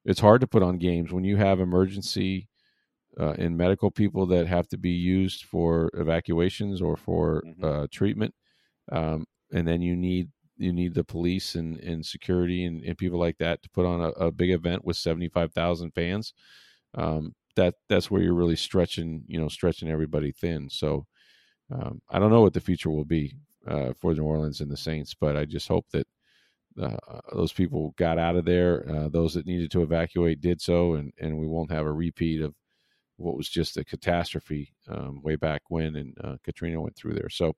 [SPEAKER 1] it's hard to put on games when you have emergency uh, and medical people that have to be used for evacuations or for
[SPEAKER 2] Mhm.
[SPEAKER 1] uh, treatment, um, and then you need you need the police and, and security and, and people like that to put on a, a big event with seventy five thousand fans. Um, that that's where you're really stretching, you know, stretching everybody thin. So um, I don't know what the future will be uh, for New Orleans and the Saints, but I just hope that uh, those people got out of there. Uh, those that needed to evacuate did so, and and we won't have a repeat of what was just a catastrophe um, way back when, and uh, Katrina went through there. So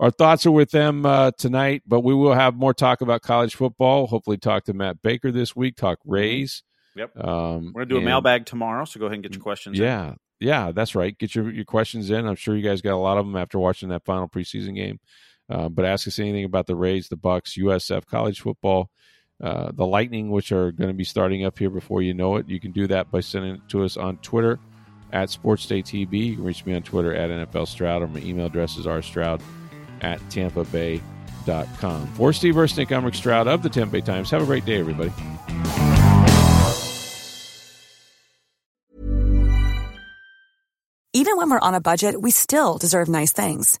[SPEAKER 1] our thoughts are with them uh, tonight, but we will have more talk about college football. Hopefully, talk to Matt Baker this week. Talk mm-hmm. Rays.
[SPEAKER 2] Yep. Um, We're gonna do a mailbag tomorrow, so go ahead and get your questions.
[SPEAKER 1] Yeah,
[SPEAKER 2] in.
[SPEAKER 1] yeah, that's right. Get your your questions in. I'm sure you guys got a lot of them after watching that final preseason game. Uh, but ask us anything about the Rays, the Bucs, USF, college football, uh, the Lightning, which are going to be starting up here before you know it. You can do that by sending it to us on Twitter at SportsDayTB. You can reach me on Twitter at NFL Stroud, or my email address is rstroud at tampa bay.com. For Steve Ersnick, I'm Rick Stroud of the Tampa Bay Times. Have a great day, everybody.
[SPEAKER 4] Even when we're on a budget, we still deserve nice things.